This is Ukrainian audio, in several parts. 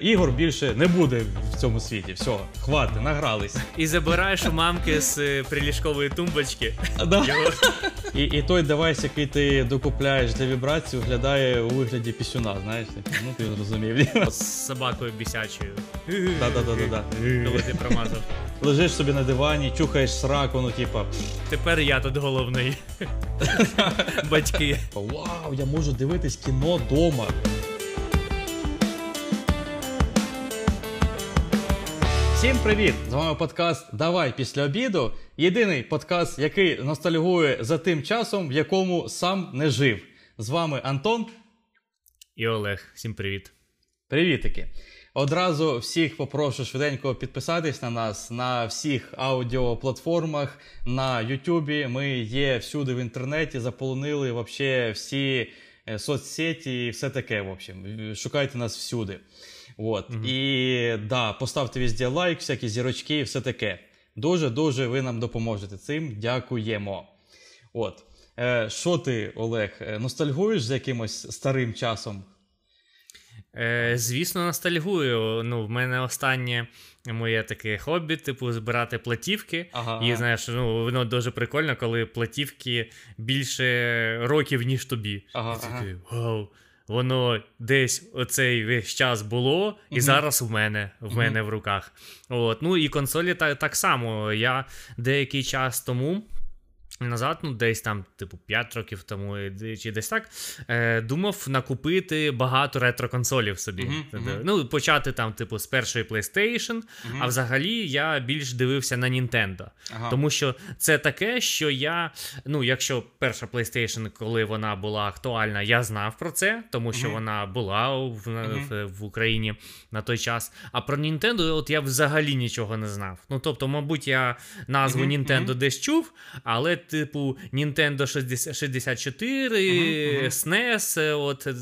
Ігор більше не буде в цьому світі. Все, хвати, награлись. І забираєш у мамки з е, приліжкової тумбочки. Да. Його... І, і той девайс, який ти докупляєш для вібрації, виглядає у вигляді пісюна, знаєш? Ну ти зрозумів. з собакою бісячою. Да-да-да-да-да. Коли ти промазав. Лежиш собі на дивані, чухаєш сраку, ну типа, Тепер я тут головний. Батьки. вау, я можу дивитись кіно дома. Всім привіт! З вами подкаст Давай після обіду. Єдиний подкаст, який ностальгує за тим часом, в якому сам не жив. З вами Антон. І Олег. Всім привіт. Привітики! Одразу всіх попрошу швиденько підписатись на нас на всіх аудіоплатформах, на Ютубі. Ми є всюди в інтернеті, заполонили вообще всі е, соцсеті і все таке. В общем, шукайте нас всюди. От. І да, поставте везде лайк, всякі зірочки і все таке. Дуже дуже ви нам допоможете цим. Дякуємо. От. Е, Що ти, Олег, е, ностальгуєш за якимось старим часом? Е, звісно, ностальгую. Ну, в мене останнє моє таке хобі, типу, збирати платівки. Ага, І знаєш, ну воно дуже прикольно, коли платівки більше років, ніж тобі. Ага, І ти ага. такий, вау. Воно десь оцей весь час було, і Мгм. зараз в мене в мене в руках. От. Ну і консолі та, так само. Я деякий час тому. Назад, ну десь там, типу, 5 років тому чи десь так, е, думав накупити багато ретро-консолів собі. Мгм. Ну, почати там, типу, з першої PlayStation, а взагалі я більш дивився на Nintendo. Ага. Тому що це таке, що я. Ну, якщо перша PlayStation, коли вона була актуальна, я знав про це, тому що вона була в, в, в Україні на той час. А про Nintendo, от я взагалі нічого не знав. Ну, тобто, мабуть, я назву Nintendo десь чув, але, типу, Nintendo 60 64, Мгм, мгм. SNES, е, от е,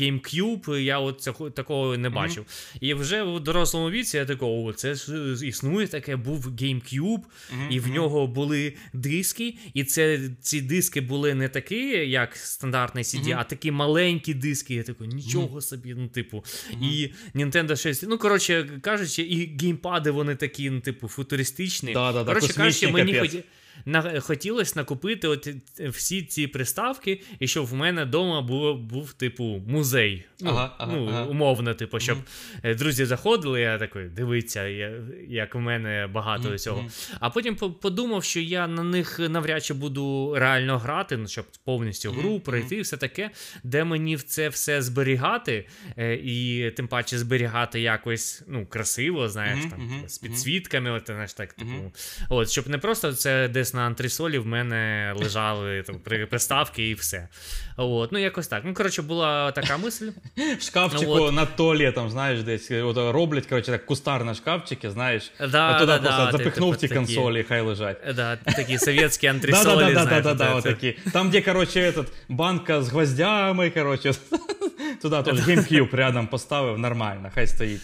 GameCube, я от цього такого не бачив. І вже в дорослому віці я такого, о, це ж е, існує таке, був GameCube, Мгм, і в нього були диски, і це ці диски були не такі, як стандартний CD, а такі маленькі диски. Я такий, нічого собі, ну, типу. І Nintendo 6, ну, коротше кажучи, і геймпади вони такі, ну, типу, футуристичні. Да-да-да, коротше кажучи, мені капець. На, хотілося накупити от е, всі ці приставки, і щоб в мене вдома було, був, типу, музей. Ну, Ага, ага, ну ага. умовно, типу, щоб е, друзі заходили, я такий, дивіться, я, як у мене багато Мгм, цього. А потім подумав, що я на них навряд чи буду реально грати, ну, щоб повністю гру пройти, все таке, де мені в це все зберігати, е, і тим паче зберігати якось ну, красиво, знаєш, там, з підсвітками, от, знаєш, так, типу. От, щоб не просто це десь на антресолі в мене лежали там, при- приставки і все. От, ну, якось так. Ну, коротше, була така мисль. В шкафчику от. над туалетом, знаєш, десь от, роблять, коротше, так кустарно шкафчики, знаєш. Да, а туди да, просто да, запихнув типу, ті такі. консолі, хай лежать. Е, Да, такі совєтські антресолі, да, да, да, знаєш, да, да, це- вот це- такі. Там, де, короче, этот, банка з гвоздями, короче, туди теж GameCube рядом поставив, нормально, хай стоїть.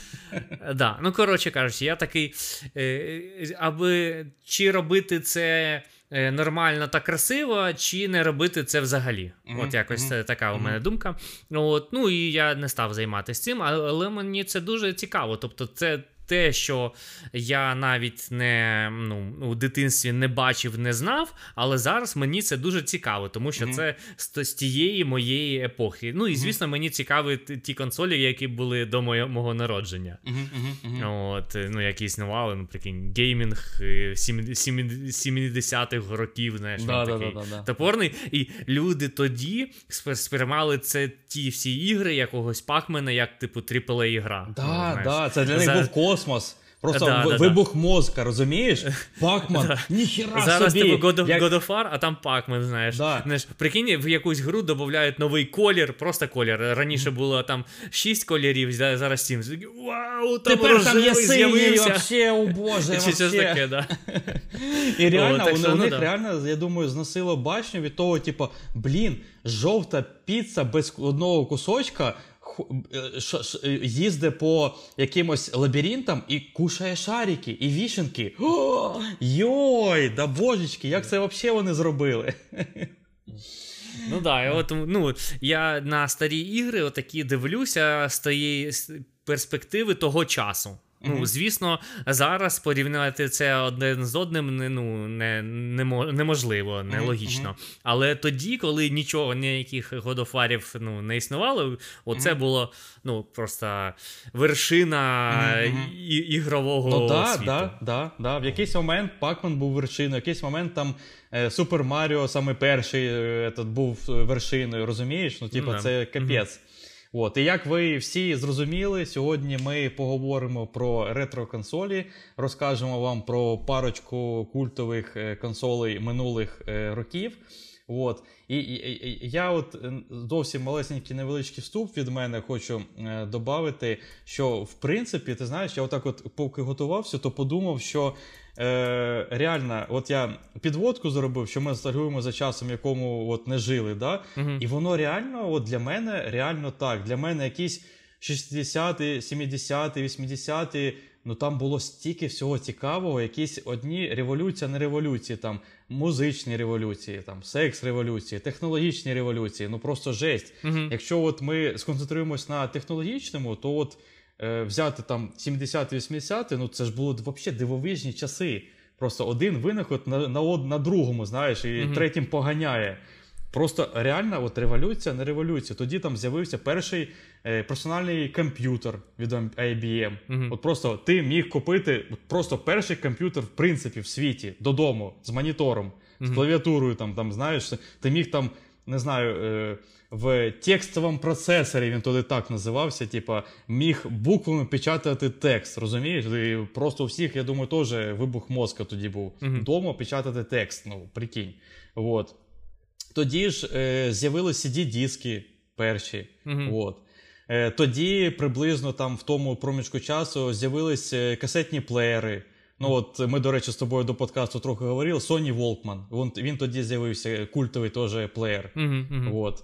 Да, ну коротше кажучи, я такий, е, аби чи робити це е, нормально та красиво, чи не робити це взагалі. Мгм, От якось це така у мене думка. От, ну і я не став займатися цим, але мені це дуже цікаво. Тобто, це. Те, що я навіть не ну, у дитинстві не бачив, не знав, але зараз мені це дуже цікаво, тому що Мгм. це з, з тієї моєї епохи. Ну і звісно, мені цікаві ті консолі, які були до моє- мого народження. Мгм. От, е, ну, які існували, ну, прикинь, геймінг е, сімі- сімі- 70-х років, знаєш, Да, да, такий да, да, да. топорний. І люди тоді сприймали це ті всі ігри якогось пакмена, як, типу, AAA ігра. Ну, Да, да, це для них був космос. Просто Да, в- да, да. вибух мозка, розумієш? Пакман, ніхіра Зараз собі. типу God of, як- God of War, а там Pac-Man, знаєш. Да. знаєш. Прикинь, в якусь гру додають новий колір, просто колір. Раніше було там 6 кольорів, зараз 7. Вау, там Тепер там є синій, вообще, о боже, Чи щось таке, да. І реально, О, так у, що, у ну них да. реально, я думаю, зносило башню від того, типу, блін, жовта піца без одного кусочка е, е, їздить по якимось лабіринтам і кушає шарики і вішенки. О, йой, да божечки, як це взагалі вони зробили? Ну да, от, ну, я на старі ігри отакі дивлюся з тієї, перспективи того часу. Ну, звісно, зараз порівняти це один з одним ну, не, неможливо, нелогічно. Але тоді, коли нічого, ніяких годофарів ну, не існувало, оце було ну, просто вершина і, ігрового ну, да, світу. Да, да, да. В якийсь момент Пакман був вершиною, в якийсь момент там Супер Маріо, саме перший, е, був вершиною, розумієш? Ну, типа, ну, це капець. От, і як ви всі зрозуміли, сьогодні ми поговоримо про ретро-консолі, розкажемо вам про парочку культових е, консолей минулих е, років. От. І, і, і я от е, зовсім малесенький невеличкий вступ від мене хочу е, додати, що в принципі, ти знаєш, я отак, от поки готувався, то подумав, що е, реально, от я підводку зробив, що ми ностальгуємо за часом, якому от не жили. да? Угу. І воно реально, от для мене реально так. Для мене якісь 60-ті, 70-ті, 80-ті. Ну там було стільки всього цікавого, якісь одні революції, не революції, там музичні революції, там секс революції, технологічні революції. Ну просто жесть. uh Якщо от ми сконцентруємось на технологічному, то от взяти там 70-80-ті, ну це ж були взагалі дивовижні часи. Просто один винаход на на, на другому, знаєш, і uh третім поганяє. Просто реальна от революція не революція. Тоді там з'явився перший е, персональний комп'ютер від IBM. Uh-huh. От просто ти міг купити от просто перший комп'ютер, в принципі, в світі додому з монітором, uh-huh. з клавіатурою. Там, там, знаєш, ти міг там, не знаю, е, в текстовому процесорі він туди так називався. Типа, міг буквами печатати текст. Розумієш? І просто у всіх, я думаю, теж вибух мозка тоді був. Uh-huh. Печатати текст. Ну, прикинь. Вот. Тоді ж е, з'явилися CD-диски перші. Mm-hmm. От. Е, Тоді приблизно там в тому проміжку часу з'явилися е, касетні плеєри. Ну от Ми, до речі, з тобою до подкасту трохи говорили. Sony Walkman. Він, він тоді з'явився культовий теж плеєр. Mm-hmm. От.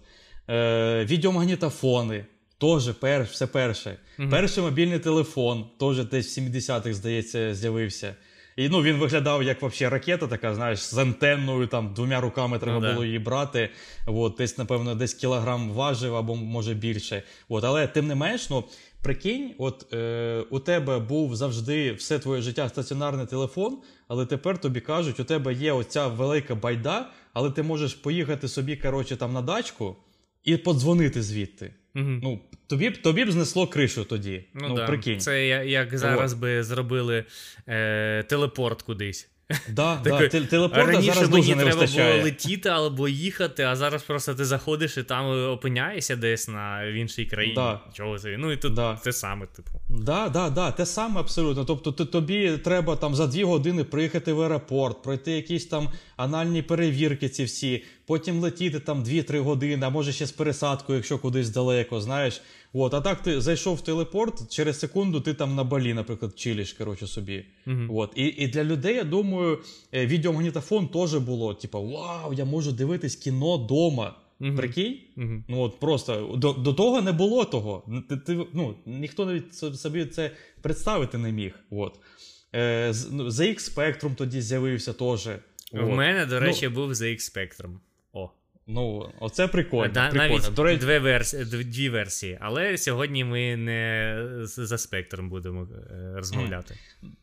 Е, Відеомагнітофони. Теж пер, все перше. Mm-hmm. Перший мобільний телефон, теж десь в 70-х, здається, з'явився. І ну, він виглядав як вообще ракета, така, знаєш, з антенною, там двома руками треба ну, було її брати. От, Десь, напевно, десь кілограм важив або може більше. От, Але тим не менш, ну, прикинь, от е, у тебе був завжди все твоє життя стаціонарний телефон, але тепер тобі кажуть, у тебе є оця велика байда, але ти можеш поїхати собі коротше, там на дачку і подзвонити звідти. Угу. Ну, Тобі б тобі б знесло кришу тоді. Ну, ну да. прикинь. Це як зараз би зробили е, телепорт кудись. Да, да, телепорта Раніше зараз дуже не треба вистачає. було летіти або їхати, а зараз просто ти заходиш і там опиняєшся десь на в іншій країні. Да. Чого це? Ну і тут да. те саме, типу. Да, да, да, те саме абсолютно. Тобто ти, тобі треба там за дві години приїхати в аеропорт, пройти якісь там анальні перевірки, ці всі, потім летіти там 2-3 години, а може ще з пересадкою, якщо кудись далеко, знаєш. От, А так ти зайшов в телепорт, через секунду ти там на балі, наприклад, чилиш коротше, собі. Uh-huh. От. І і для людей, я думаю, е, відеомагнітофон теж було, типу, вау, я можу дивитись кіно вдома. Uh-huh. Прикинь? Uh-huh. Ну от просто до до того не було того. Ти, ти, ну, Ніхто навіть собі це представити не міг. От. Е, ZX Spectrum тоді з'явився теж. У мене, до речі, ну, був ZX Spectrum. О. Ну, оце прикольно. Да, прикольно. Навіть До речі... дві, версії, дві версії. Але сьогодні ми не за спектром будемо е, розмовляти.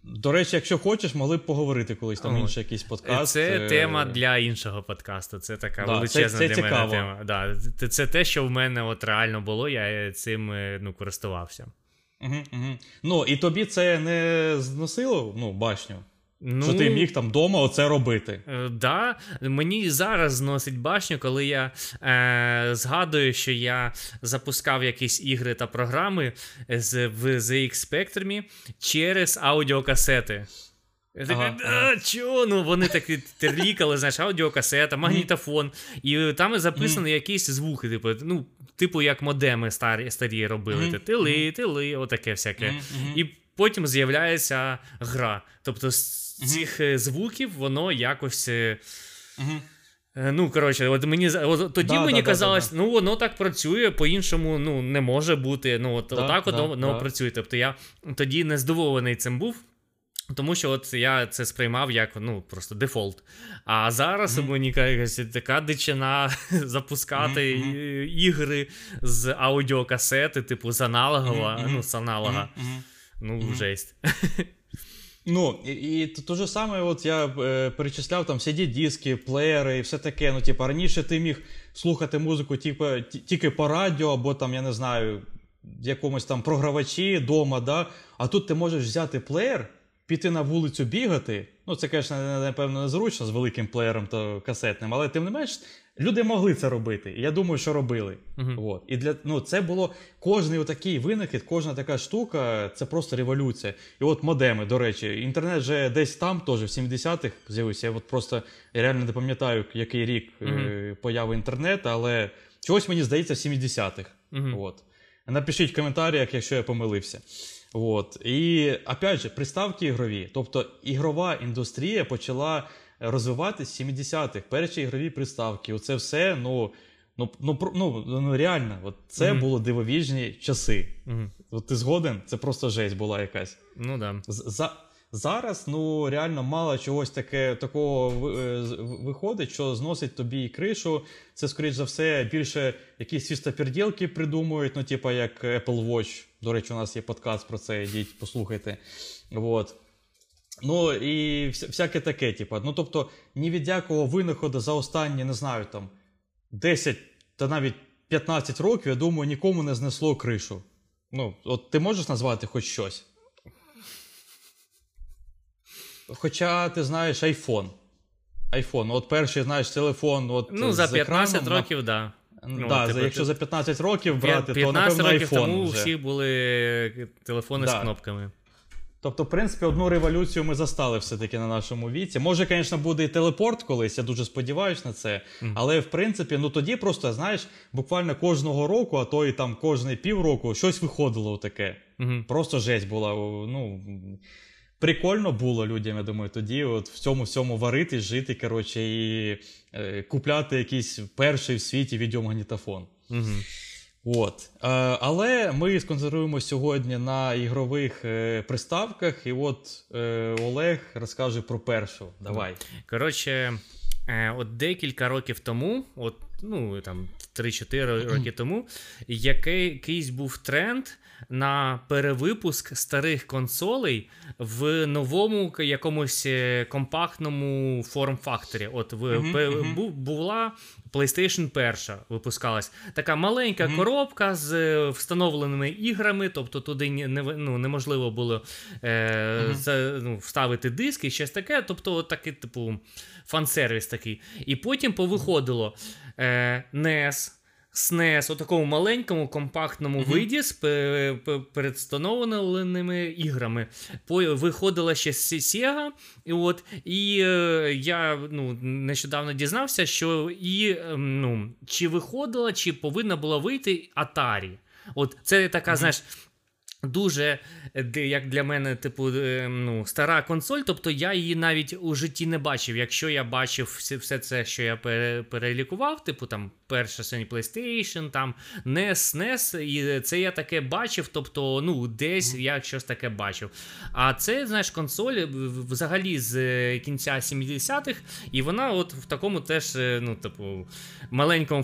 До речі, якщо хочеш, могли б поговорити колись там О. інший якийсь подкаст. Це е... тема для іншого подкасту. Це така да, величезна це, це для цікаво. мене тема. Да, Це те, що в мене от реально було, я цим е, ну, користувався. Угу, угу. Ну, і тобі це не зносило ну, башню? Ну, Що ти міг там вдома оце робити? Е, да, Мені зараз зносить башню, коли я е, згадую, що я запускав якісь ігри та програми з, в ZX Spectrum через аудіокасети. Я такий, ага, ага. чого? Ну вони такі терлікали, знаєш, аудіокасета, магнітофон, і там записані якісь звуки, типу, ну, типу, як модеми старі старі робили. Тили, тили, отаке всяке. І потім з'являється гра. Тобто цих uh звуків воно якось. uh Ну, коротше, от мені от тоді да, мені да, казалось, да, ну воно так працює, по-іншому ну, не може бути. Ну, от, Отак воно працює. Тобто я тоді не здивований цим був. Тому що от я це сприймав як ну просто дефолт. А зараз mm-hmm. мені якась така дичина запускати mm-hmm. ігри з аудіокасети, типу з аналогова, mm-hmm. ну, з аналога. Ну, жесть. Ну, і, і то же саме, от я е, перечисляв там cd диски плеєри і все таке. Ну, типу, раніше ти міг слухати музику типу, тільки по радіо, або там, я не знаю, якомусь там програвачі вдома, да? а тут ти можеш взяти плеєр піти на вулицю бігати. Ну, це, звісно, напевно, незручно з великим плеєром та касетним, але тим не менш, люди могли це робити. І я думаю, що робили. Uh-huh. От. І для ну, це було кожний такий винахід, кожна така штука це просто революція. І от модеми, до речі, інтернет вже десь там, теж в 70-х з'явився. Я от просто я реально не пам'ятаю, який рік uh-huh. появи інтернету, але чогось мені здається, в 70-х. Uh-huh. От. Напишіть в коментарях, якщо я помилився. От. І опять же, приставки ігрові. Тобто ігрова індустрія почала розвиватися в 70-х. Перші ігрові приставки. Оце все, ну. Ну ну, ну, ну реально, от це mm-hmm. було дивовіжні часи. Mm-hmm. От Ти згоден? Це просто жесть була якась. Ну да. За, Зараз ну реально мало чогось таке такого е, виходить, що зносить тобі кришу. Це, скоріш за все, більше якісь свістоперділки придумують, ну, типу як Apple Watch. До речі, у нас є подкаст про це, йдіть, послухайте. Вот. Ну і всяке таке, типу. Ну, тобто, ні від якого винаходу за останні, не знаю, там 10 та навіть 15 років, я думаю, нікому не знесло кришу. Ну, от ти можеш назвати хоч щось? Хоча ти знаєш iPhone. iPhone. От перший, знаєш, телефон. От, Ну, за 15 екраном, років, так. Да. Ну, да, типу, Якщо за 15 років брати, 15 то напевно років iPhone тому вже. у всіх були телефони да. з кнопками. Тобто, в принципі, одну революцію ми застали все-таки на нашому віці. Може, звісно, буде і телепорт колись, я дуже сподіваюся на це. Mm. Але в принципі, ну тоді просто, знаєш, буквально кожного року, а то і там кожний півроку щось виходило таке. Mm-hmm. Просто жесть була. Ну, прикольно було людям, я думаю, тоді от в цьому всьому варити, жити, коротше, і е, купляти якийсь перший в світі відеомагнітофон. Угу. От. Е, але ми сконцентруємо сьогодні на ігрових е, приставках, і от е, Олег розкаже про першу. Давай. Коротше, е, от декілька років тому, от, ну там 3-4 роки тому, який, якийсь був тренд на перевипуск старих консолей в новому якомусь е, компактному форм-факторі. От в була PlayStation перша випускалась. Така маленька mm-hmm. коробка з е, встановленими іграми, тобто туди не, ну, неможливо було е, за, ну, вставити диск і щось таке. Тобто, от такий, типу, фан-сервіс такий. І потім повиходило е, NES. SNES у такому маленькому компактному mm-hmm. виді з передстановленими іграми. Виходила ще Sega, і от, і е, я ну, нещодавно дізнався, що і ем, ну, чи виходила, чи повинна була вийти Atari. От Це така, mm-hmm. знаєш, Дуже, як для мене, типу, е, ну, стара консоль, тобто я її навіть у житті не бачив. Якщо я бачив все це, що я перелікував, типу там перша Sony PlayStation, там NES, SNES, і це я таке бачив, тобто, ну, десь я щось таке бачив. А це, знаєш, консоль взагалі з е, кінця 70-х, і вона от в такому теж, е, ну, типу, маленькому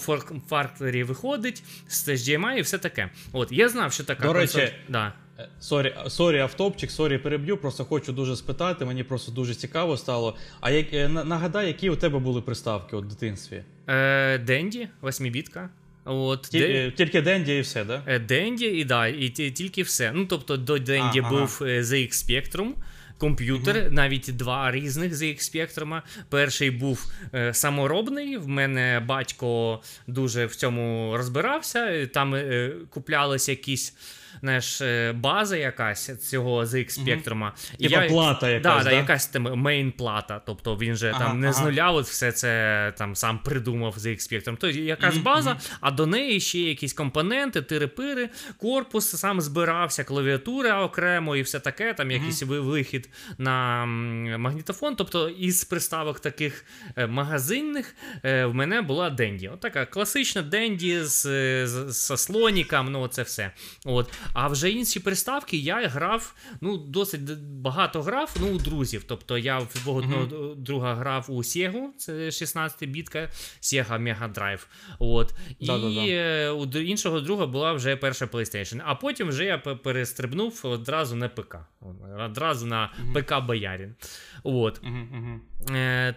факторі виходить з HDMI і все таке. От, я знав, що така консоль. Речі, да. Сорі, сорі, автопчик, сорі, переб'ю. Просто хочу дуже спитати. Мені просто дуже цікаво стало. А як е, нагадай, які у тебе були приставки у дитинстві? Е, Денді, восьмібітка. От, Ті, де... Тільки Денді і все, да? Е, Денді і да, і тільки все. Ну, тобто, до Денді а, був ага. ZX Spectrum. Комп'ютер, uh-huh. навіть два різних ZX Spectrum. Перший був е, саморобний. В мене батько дуже в цьому розбирався. Там е, куплялися якісь знаєш, е, база якась цього ZX Spectrum. Типа, плата якась, да, да? якась там мейн плата. Тобто він же ага, там не ага. з нуля от все це там сам придумав ZX Spectrum. Тобто якась база, а до неї ще якісь компоненти, тири-пири, корпус сам збирався, клавіатура окремо і все таке, там якийсь вихід на магнітофон. Тобто із приставок таких е, магазинних е, в мене була Денді. От така класична Денді з, з, з слоніком, ну це все. От. А вже інші приставки я грав, ну, досить багато грав ну, у друзів. Тобто я в одного uh-huh. друга грав у Sega, це 16-бітка, Sega Mega Drive. От. І е, у іншого друга була вже перша PlayStation. А потім вже я перестрибнув одразу на ПК. Одразу на uh-huh. ПК Боярін. От. Е,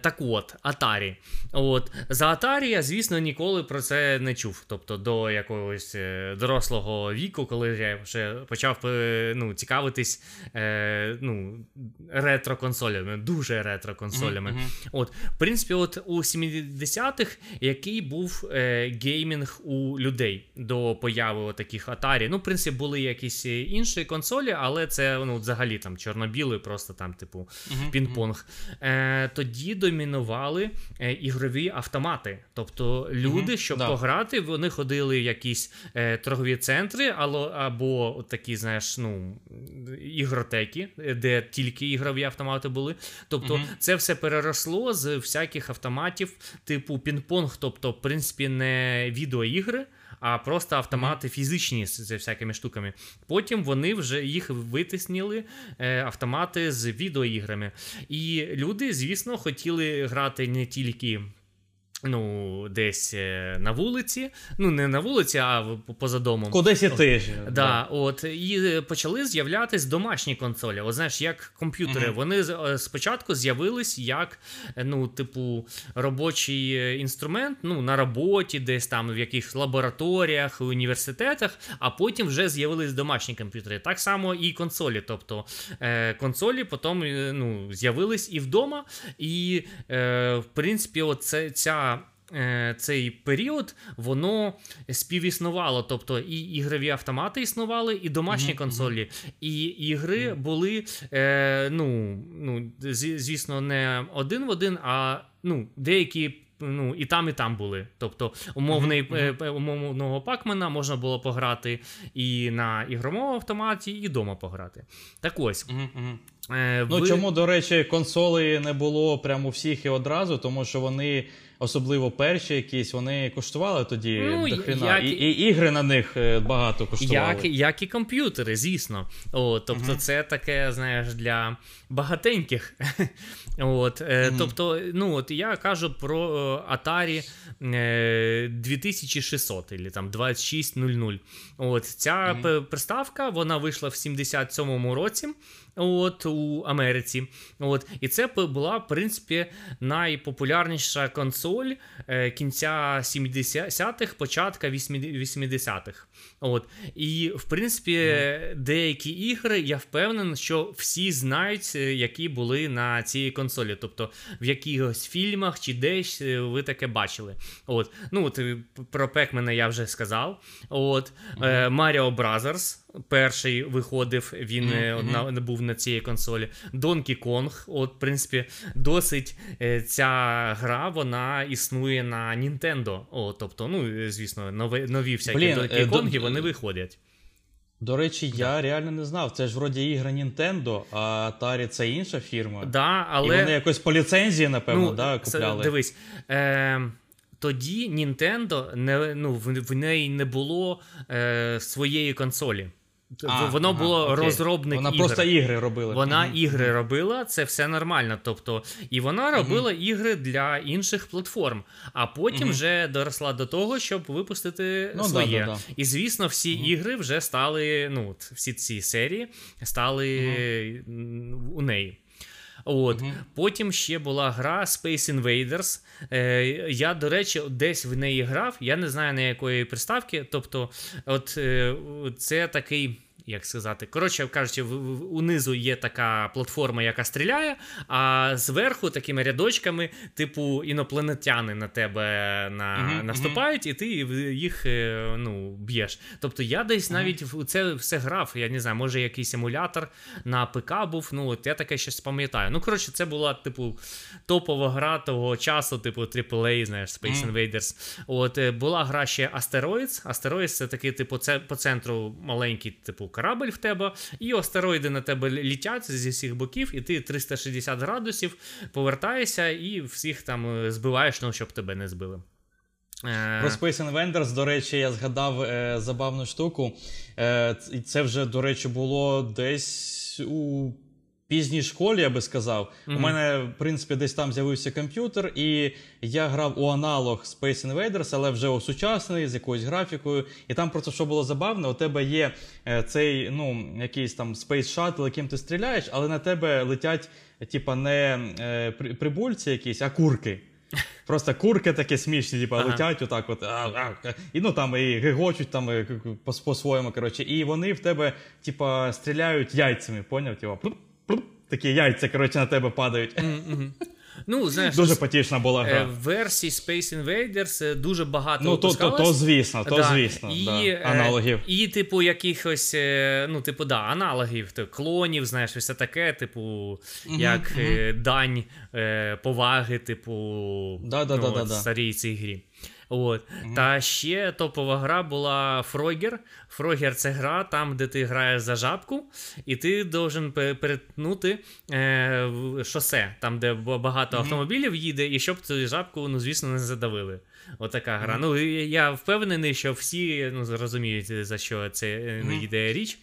Так от, Atari. От. За Atari я, звісно, ніколи про це не чув. Тобто до якогось е, дорослого віку, коли я вже почав е, ну, цікавитись е, ну, ретро-консолями, дуже ретро-консолями. Mm-hmm. От, В принципі, от у 70-х який був е, геймінг у людей до появи таких Atari. Ну, в принципі, були якісь інші консолі, але це ну, взагалі там чорно-білий, просто там, типу, mm-hmm. пінг-понг. Е, тоді домінували е, ігрові автомати. Тобто люди, mm-hmm, щоб да. пограти, вони ходили в якісь е, торгові центри, або, або такі, знаєш, ну, ігротеки, де тільки ігрові автомати були. Тобто, mm-hmm. це все переросло з всяких автоматів, типу пінг-понг, тобто, в принципі, не відеоігри а просто автомати фізичні з всякими штуками. Потім вони вже їх витисніли, е, автомати з відеоіграми. І люди, звісно, хотіли грати не тільки Ну, десь е, на вулиці, ну не на вулиці, а поза домом. Кудись іти. Да, да. От, І почали з'являтись домашні консолі. От знаєш, як комп'ютери. Uh-huh. Вони е, спочатку з'явились як е, ну, типу, робочий інструмент ну, на роботі, десь там в якихось лабораторіях, університетах, а потім вже з'явились домашні комп'ютери. Так само і консолі. Тобто е, консолі потім ну, з'явились і вдома, і е, в принципі, от ця. Е, цей період воно співіснувало. Тобто і ігрові автомати існували, і домашні mm-hmm. консолі, і ігри mm-hmm. були, е, ну, ну, звісно, не один в один, а ну, деякі. Ну, і там, і там були. Тобто, умовний mm-hmm. умовного пакмена можна було пограти і на ігровому автоматі, і вдома пограти. Так ось. Е, ну. Чому, до речі, консоли не було прямо у всіх і одразу, тому що вони особливо перші якісь, вони коштували тоді ну, до хрена. Як... І, і ігри на них е, багато коштували. Як як і комп'ютери, звісно. О, Тобто, uh це таке, знаєш, для багатеньких. От, uh Тобто, ну, от я кажу про е, Atari 2600 або там 2600. От, Ця uh приставка вона вийшла в 77-му році от, у Америці. От, І це була, в принципі, найпопулярніша консоль е, кінця 70-х, початка 80-х. От. І, в принципі, деякі ігри, я впевнений, що всі знають, е, які були на цій консолі. Тобто в якихось фільмах чи десь е, ви таке бачили. От. Ну, от, е, Про Пекмена я вже сказав. От. Mm. Mario Brothers перший виходив, він mm-hmm. на, був на цій консолі. Donkey Kong, от, в принципі, досить ця гра вона існує на Nintendo. О, тобто, ну, звісно, нові, нові всякі Блін, Donkey Kong, вони виходять. До речі, да. я реально не знав. Це ж вроді ігра Nintendo, а Atari це інша фірма. Да, але... І вони якось по ліцензії, напевно, ну, да, купляли. Це, дивись. Е, Тоді Nintendo не, ну, в, в неї не було е, своєї консолі. А, Воно ага, було окей. розробник. Вона ігр. просто ігри робила. Вона mm-hmm. ігри робила, це все нормально. Тобто, І вона робила mm-hmm. ігри для інших платформ, а потім mm-hmm. вже доросла до того, щоб випустити ну, своє. Да, да, да. І звісно, всі ігри вже стали. Ну, всі ці серії стали у неї. От. угу. Потім ще була гра Space Invaders. Е, Я, до речі, десь в неї грав. Я не знаю на якої приставки. Тобто, от е, це такий як сказати, коротше кажучи, унизу є така платформа, яка стріляє, а зверху такими рядочками, типу, інопланетяни на тебе на, uh-huh, наступають, і ти їх е, ну, б'єш. Тобто я десь навіть в це все грав. Я не знаю, може якийсь емулятор на ПК був. Ну, от я таке щось пам'ятаю. Ну, коротше, це була, типу, топова гра того часу, типу AAA, знаєш, Space Invaders. От е, була гра ще Asteroids. Asteroids це такий, типу, це по центру маленький, типу, корабль в тебе, і астероїди на тебе літять зі всіх боків, і ти 360 градусів повертаєшся і всіх там е, збиваєш, ну, щоб тебе не збили. Е, Про Space Invaders, до речі, я згадав е, забавну штуку. Е, Це вже, до речі, було десь у пізній школі, я би сказав. Mm-hmm. У мене, в принципі, десь там з'явився комп'ютер, і я грав у аналог Space Invaders, але вже осучасний, з якоюсь графікою. І там просто що було забавне, у тебе є е, цей ну, якийсь там Space Shuttle, яким ти стріляєш, але на тебе летять, типа, не е, прибульці якісь, а курки. Просто курки такі смішні, типу, ага. летять отак, от, а, а, і ну там і гигочуть там по-своєму. коротше, І вони в тебе, типа, стріляють яйцями, поняв? Типа, такі яйця коротше, на тебе падають. Ну, знаєш, Дуже потішна була гра. В версії Space Invaders е, дуже багато Ну, то, то, то звісно, то да. звісно. І, да. Е, аналогів. І, типу, якихось, е, ну, типу, да, аналогів, то, клонів, знаєш, все таке, типу, mm-hmm, як mm-hmm. дань поваги, типу, да, ну, старій цій грі. От. Mm-hmm. Та ще топова гра була Фрогер. Фрогер це гра, там, де ти граєш за жабку, і ти должен перетнути е, шосе, там, де багато mm-hmm. автомобілів їде, і щоб цю жабку, ну, звісно, не задавили. Отака гра. Mm-hmm. Ну, Я впевнений, що всі ну, зрозуміють, за що це е, йде річ.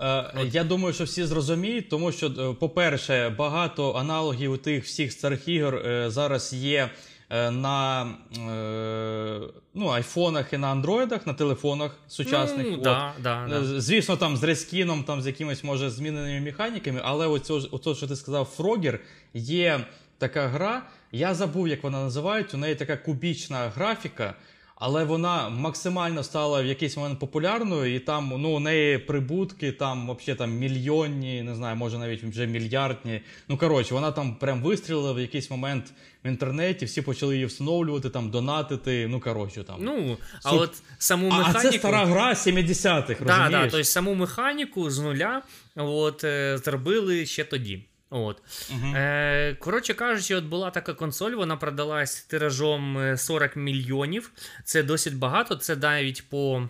Е, я думаю, що всі зрозуміють, тому що, е, по-перше, багато аналогів у тих всіх старих ігор зараз є на е, ну, айфонах і на андроїдах, на телефонах сучасних. Mm, да, От. Да, да. Е, звісно, там з рескіном, там з якимись може зміненими механіками, але оце, що ти сказав, Фрогер, є така гра. Я забув, як вона називається. У неї така кубічна графіка але вона максимально стала в якийсь момент популярною, і там ну, у неї прибутки там взагалі там мільйонні, не знаю, може навіть вже мільярдні. Ну коротше, вона там прям вистрілила в якийсь момент в інтернеті, всі почали її встановлювати, там донатити. Ну коротше там. Ну а Суп... от саму механіку... А це стара гра 70-х, розумієш? Так, да, тобто саму механіку з нуля от, е, зробили ще тоді. От. Uh-huh. Е, Коротше кажучи, от була така консоль, вона продалась тиражом 40 е, мільйонів. Це досить багато. Це навіть по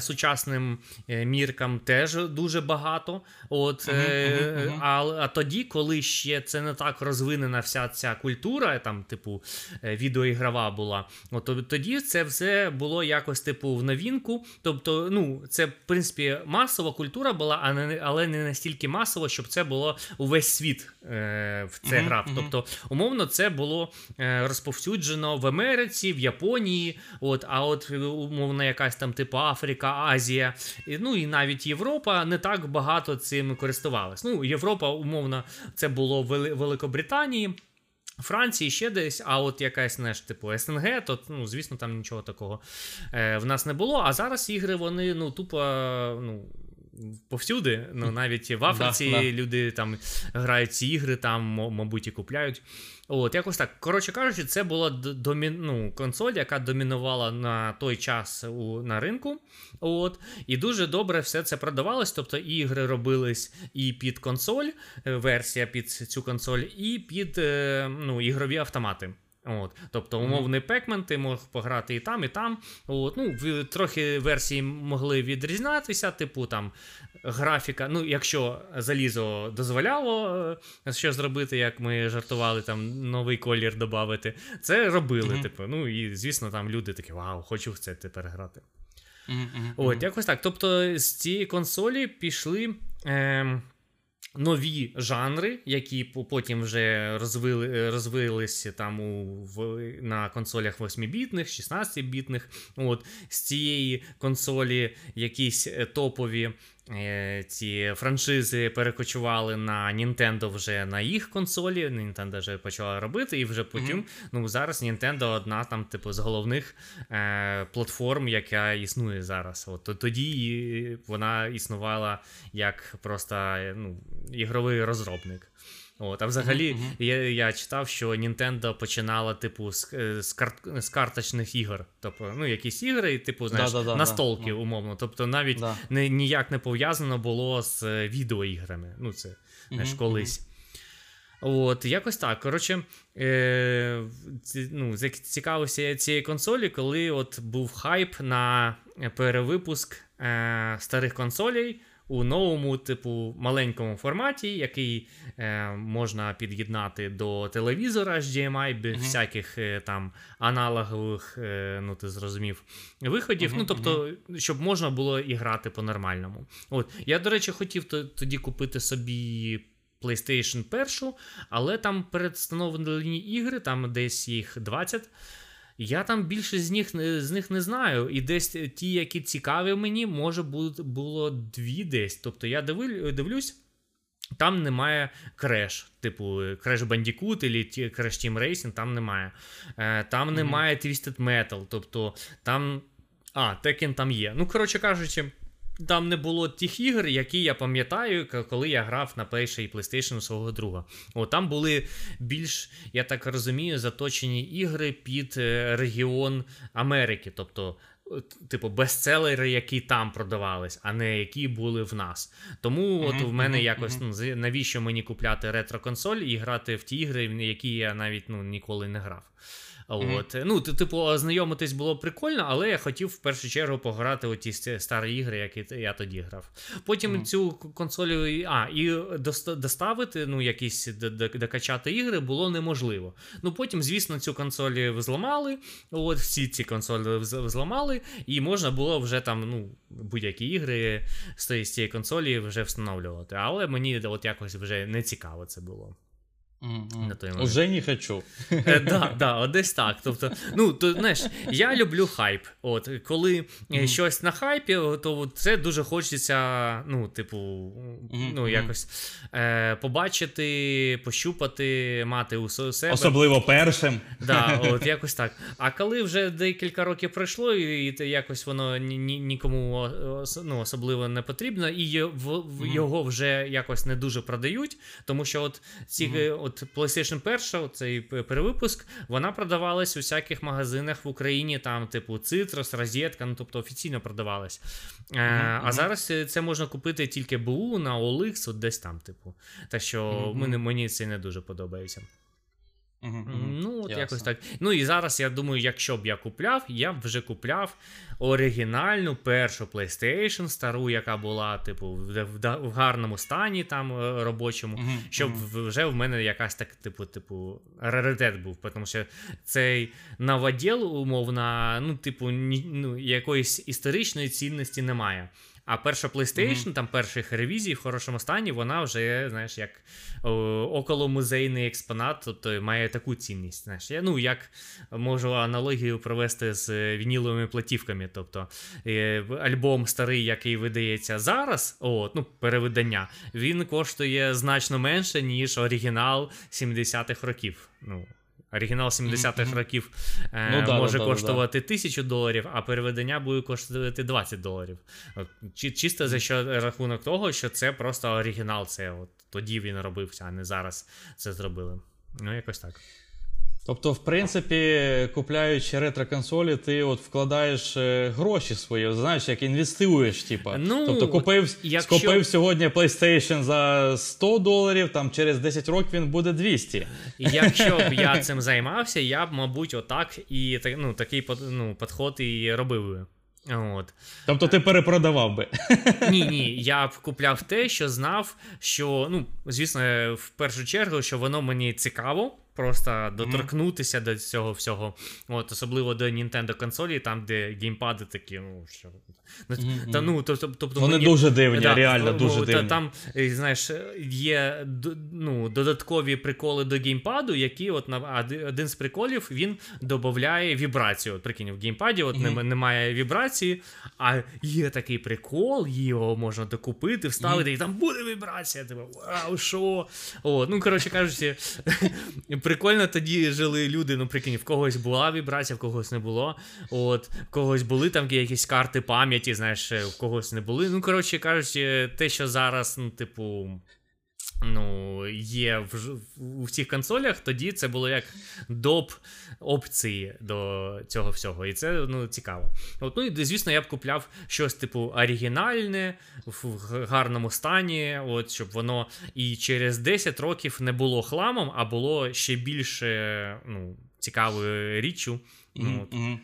сучасним е, міркам теж дуже багато. От, uh-huh, uh-huh. А а тоді, коли ще це не так розвинена вся ця культура, там, типу, відеоігрова була, от, тоді це все було якось типу в новінку. Тобто, ну, це, в принципі, масова культура була, але не настільки масово, щоб це було увесь світ е, в це uh-huh, грав. Тобто, умовно, це було розповсюджено в Америці, в Японії, от, а от умовно, якась там типу Африка, Азія, ну і навіть Європа не так багато цим користувалась. Ну, Європа, умовно, це було в Великобританії. Франції ще десь, а от якась знаєш, типу СНГ, то ну, звісно, там нічого такого е, в нас не було. А зараз ігри вони ну, тупо ну, повсюди. Ну, Навіть в Африці да, да. люди там грають ці ігри, там, мабуть, і купляють. От, якось так. Коротше кажучи, це була домі... ну, консоль, яка домінувала на той час у... на ринку. От, І дуже добре все це продавалось. Тобто ігри робились і під консоль, е, версія під цю консоль, і під е, ну, ігрові автомати. От, Тобто, умовний пекмен, ти мог пограти і там, і там. От, ну, Трохи версії могли відрізнятися, типу там графіка. Ну, якщо залізо дозволяло е, що зробити, як ми жартували, там новий колір додати, це робили. Mm-hmm. Типу, ну і звісно, там люди такі, вау, хочу в це тепер грати. Mm-hmm. От, якось так. Тобто, з цієї консолі пішли. Е, нові жанри, які потім вже розвили, розвилися там у, в, на консолях 8-бітних, 16-бітних. От, З цієї консолі якісь е, топові ці франшизи перекочували на Nintendo вже на їх консолі. Nintendo вже почала робити, і вже потім mm-hmm. ну зараз Nintendo одна там, типу, з головних е, платформ, яка існує зараз. От Тоді вона існувала як просто ну, ігровий розробник. От, А взагалі, uh-huh. Я я читав, що Nintendo починала, типу, з е, з, карт, з карточних ігор. Тобто, ну, якісь ігри, типу, знаєш, да, да, настолки, да, умовно. Тобто, навіть не, ніяк не пов'язано було з е, відеоіграми. Ну, це знаєш, uh-huh, колись. От, якось так. Коротше, е, ну, цікавився я цієї консолі, коли от був хайп на перевипуск е, старих консолей у новому, типу, маленькому форматі, який е, можна під'єднати до телевізора HDMI, без uh-huh. всяких е, там аналогових, е, ну ти зрозумів, виходів. Uh-huh, ну, тобто, щоб можна було і грати по-нормальному. От. Я, до речі, хотів тоді купити собі. PlayStation 1, але там передстановлені ігри, там десь їх 20. Я там більше з них з них не знаю. І десь ті, які цікаві мені, може було дві десь. Тобто я дивлюсь. Там немає креш, типу Crash Bandicoot і Crash Team Racing, там немає. Е, там немає Twisted Metal, тобто там. А, Tekken там є. Ну, коротше кажучи, там не було тих ігор, які я пам'ятаю, коли я грав на перший PlayStation свого друга. О, Там були більш, я так розумію, заточені ігри під е, регіон Америки. Тобто, типу, бестселери, які там продавались, а не які були в нас. Тому mm-hmm, от в мене mm-hmm, якось ну, навіщо мені купляти ретро-консоль і грати в ті ігри, в які я навіть ну, ніколи не грав. От. Mm-hmm. Ну, типу, ознайомитись було прикольно, але я хотів в першу чергу пограти у ті старі ігри, які я тоді грав. Потім mm-hmm. цю консолю а, і доставити, ну, якісь докачати ігри було неможливо. Ну, Потім, звісно, цю консоль взламали. От всі ці консолі взламали, і можна було вже там ну, будь-які ігри з цієї консолі вже встановлювати. Але мені от якось вже не цікаво це було. Mm-hmm. На той момент. Уже не хочу. Е, да, да, десь так. Тобто, ну, то, знаєш, Я люблю хайп. От, Коли mm-hmm. щось на хайпі, то це дуже хочеться, ну, типу, mm-hmm. ну, якось е, побачити, пощупати, мати у себе. Особливо першим. Да, от, якось так. А коли вже декілька років пройшло, і, і якось воно ні, ні, нікому ну, особливо не потрібно, і в, в, його вже якось не дуже продають, тому що от ці от PlayStation 1, цей перевипуск, вона продавалась у всяких магазинах в Україні, там, типу, Citrus, Розетка, ну тобто офіційно продавалась. Mm-hmm. А зараз це можна купити тільки БУ на OLX, от десь там, типу. Так що mm-hmm. мені це не дуже подобається. Uh-huh, Ну, от якось так. Ну і зараз я думаю, якщо б я купляв, я б вже купляв оригінальну першу PlayStation, стару, яка була, типу, в, в гарному стані там е, робочому, uh-huh, щоб вже в мене якась так, типу, типу, раритет був. Тому що цей новоділ, умовно, ну, типу, ні, ну, якоїсь історичної цінності немає. А перша PlayStation, mm-hmm. там перших ревізій в хорошому стані, вона вже, знаєш, як околомузейний експонат, тобто має таку цінність. Знаєш. Я ну, як можу аналогію провести з вініловими платівками. Тобто е, альбом старий, який видається зараз, от, ну, перевидання, він коштує значно менше, ніж оригінал 70-х років. Ну, Оригінал 70-х mm-hmm. років е, ну, да, може да, коштувати да, тисячу доларів, а переведення буде коштувати 20 доларів. Чи, Чисто за що рахунок того, що це просто оригінал. Це от тоді він робився, а не зараз це зробили. Ну, якось так. Тобто, в принципі, купляючи ретро-консолі, ти от вкладаєш е, гроші свої, знаєш, як інвестуєш, типа. Ну, тобто купив якщо... скупив сьогодні PlayStation за 100 доларів, там через 10 років він буде 200. Якщо б я цим займався, я б, мабуть, отак і ну, такий ну, підход і робив би. От. Тобто ти перепродавав би? Ні, ні. Я б купляв те, що знав, що, ну, звісно, в першу чергу, що воно мені цікаво просто доторкнутися mm-hmm. до цього всього. От, Особливо до Nintendo консолі, там, де геймпади такі, ну, що. Mm-hmm. Та, ну, тобто, тобто, Вони мені, дуже дивні, да, реально ну, дуже та, дивні. Там, е, знаєш, є ну, додаткові приколи до геймпаду, які от на один з приколів він додає вібрацію. От, Прикинь, в геймпаді от mm-hmm. немає вібрації, а є такий прикол, його можна докупити, вставити, і там буде вібрація. Типу, вау, що? От, ну, коротше кажучи, прикольно тоді жили люди. Ну, прикинь, в когось була вібрація, в когось не було. От, в когось були там якісь карти пам'яті, знаєш, в когось не були. Ну, коротше кажучи, те, що зараз, ну, типу. Ну, є в, у всіх консолях, тоді це було як доп опції до цього всього. І це ну, цікаво. От, Ну і звісно, я б купляв щось типу оригінальне, в гарному стані, от, щоб воно і через 10 років не було хламом, а було ще більше ну, цікавою річчю. Ну, от.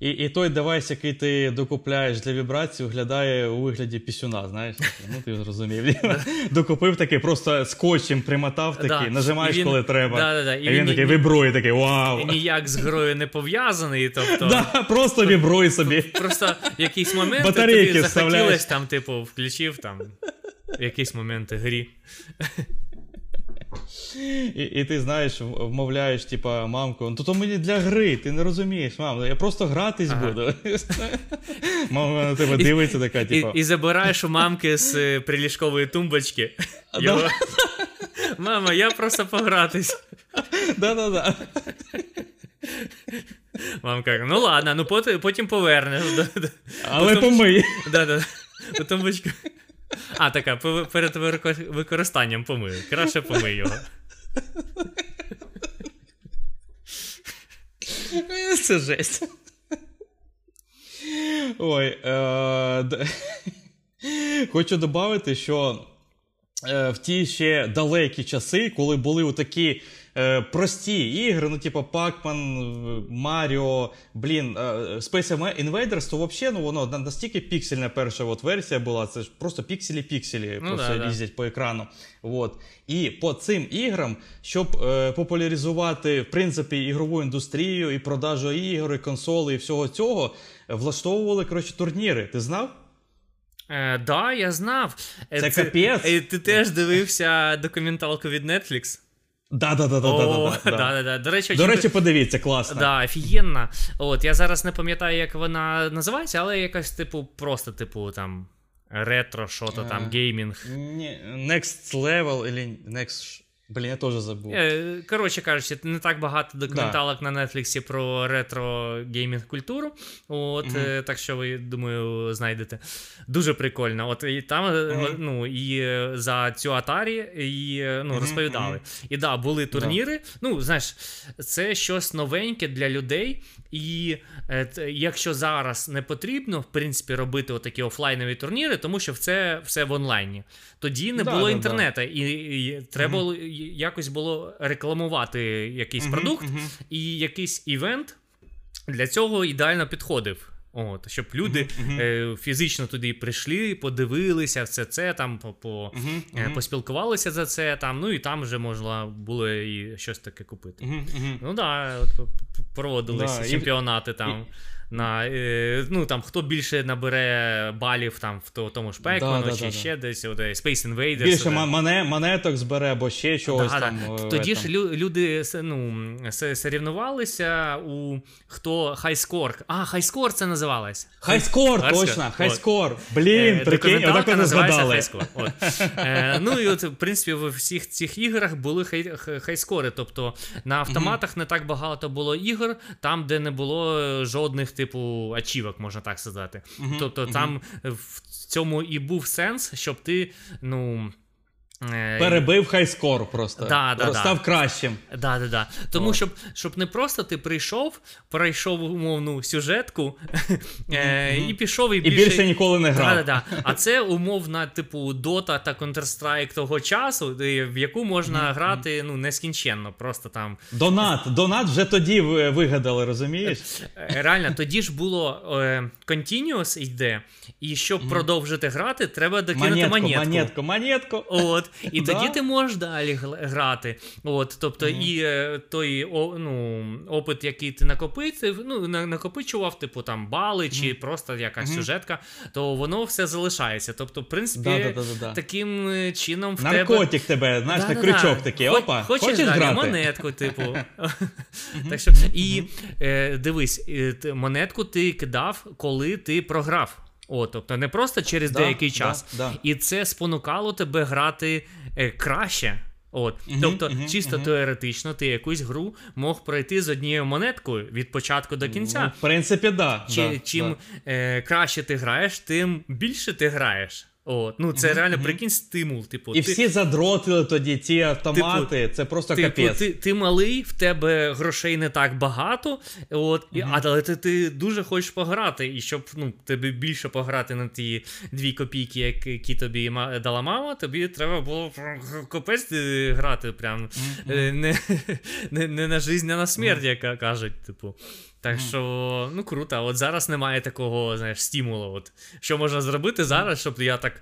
І і той девайс, який ти докупляєш для вібрації, виглядає у вигляді пісюна, знаєш? Ну ти зрозумів. Докупив такий, просто скотчем примотав такий, нажимаєш, коли треба. І він такий вібрує, такий вау. І ніяк з грою не пов'язаний. тобто... Да, Просто вібрує собі. Просто в якийсь момент тобі захотілось, там, типу, включив там якісь моменти грі. І і ти знаєш, вмовляєш, типа, мамку, ну то мені для гри, ти не розумієш, мам, я просто гратись ага. буду. Мама на тебе дивиться, така, типа. І, і забираєш у мамки з е, приліжкової тумбочки. Його... Мама, я просто погратись. Да-да-да. Мамка, ну ладно, ну потім повернеш. Але помий. Да-да. Тумбочку. А, така, перед використанням помию. Краще помий його. Це жесть. Ой. Е- Хочу додати, що е- в ті ще далекі часи, коли були такі е, прості ігри, ну, типу Pac-Man, Mario, блін, е, Space Invaders, то взагалі ну, воно настільки піксельна перша от версія була, це ж просто пікселі-пікселі ну, просто да, їздять да. по екрану. От. І по цим іграм, щоб е, популяризувати в принципі ігрову індустрію, і продажу ігор, і консоли, і всього цього, влаштовували коротше, турніри. Ти знав? Е, Да, я знав. Е, це, це капець. Ти, ти теж дивився документалку від Netflix? Да, да, да, да, да, да, да, да. До речі, До речі, подивіться, класно. Да, офігенна. От, я зараз не пам'ятаю, як вона називається, але якась, типу, просто, типу, там, ретро, що то там, геймінг. Next level, или next Блін, я теж забув. Е, коротше кажучи, не так багато документалок да. на Нетфліксі про ретро геймінг культуру. От, mm Так що ви, думаю, знайдете. Дуже прикольно. От і там mm ну, і за цю Atari і, ну, розповідали. І да, були турніри. Ну, знаєш, це щось новеньке для людей. І якщо зараз не потрібно, в принципі, робити отакі офлайнові турніри, тому що це все в онлайні. Тоді не да, було да, інтернету, і, і треба. Якось було рекламувати якийсь продукт, і якийсь івент для цього ідеально підходив. От, Щоб люди uh-huh, uh-huh. Е, фізично туди прийшли, подивилися все це, там по, по, uh-huh, поспілкувалися за це, там, ну і там вже можна було і щось таке купити. Ну да, от проводилися да, чемпіонати і, там. І на е, ну там хто більше набере балів там в тому ж Пекману да, да, чи да, ще десь от, Space Invaders. Більше мане, монеток збере, бо ще чогось там. Е, Тоді ж люди ну, сорівнувалися у хто хайскор. А, хайскор це називалось. Хайскор, точно, хайскор. Блін, е, прикинь, отак вони згадали. Ну і от, в принципі, в всіх цих іграх були хайскори. Тобто на автоматах не так багато було ігор, там, де не було жодних типу, ачівок, можна так сказати. Тобто там в цьому і був сенс, щоб ти, ну. Е, Перебив хайскор просто. Да, да, Став да. кращим. Да, да, да. Тому щоб щоб не просто ти прийшов, пройшов умовну сюжетку е, і пішов і більше... І більше ніколи не грав. Да, да, да. А це умовна, типу, Dota та Counter-Strike того часу, в яку можна грати ну, нескінченно. Просто там. Донат. Донат вже тоді вигадали, розумієш? Е, реально, тоді ж було е, Continuous йде, і щоб продовжити грати, треба докинути монетку. Монетку, монетку. От. І да? тоді ти можеш далі грати. От, Тобто, mm-hmm. і е, той о, ну, опит, який ти накопив, ну, накопичував, типу там бали чи mm-hmm. просто якась mm-hmm. сюжетка, то воно все залишається. Тобто, в принципі, да, таким е, чином в Наркотик тебе, тебе знаєш, на крючок такий. Опа, Хочеш, хочеш грати? монетку, типу. так що, І е, дивись, монетку ти кидав, коли ти програв. О, тобто не просто через да, деякий час. Да, да. І це спонукало тебе грати е, краще. От, uh Тобто, uh чисто uh теоретично, ти якусь гру мог пройти з однією монеткою від початку до кінця. Ну, в принципі, да. Чи, да Чим е, краще ти граєш, тим більше ти граєш. От, ну Це реально прикинь стимул. Типу, І ти... всі задротили тоді ті автомати, типу, це просто типу, капець. Ти ти малий, в тебе грошей не так багато, от, mm-hmm. але ти ти дуже хочеш пограти, і щоб ну, тобі більше пограти на ті дві копійки, які тобі дала мама, тобі треба було копець грати. прям mm-hmm. не, не не, на жизнь, а на смерть, яка кажуть. типу. Так що, ну круто, от зараз немає такого, знаєш, стимулу. От, Що можна зробити зараз, щоб я так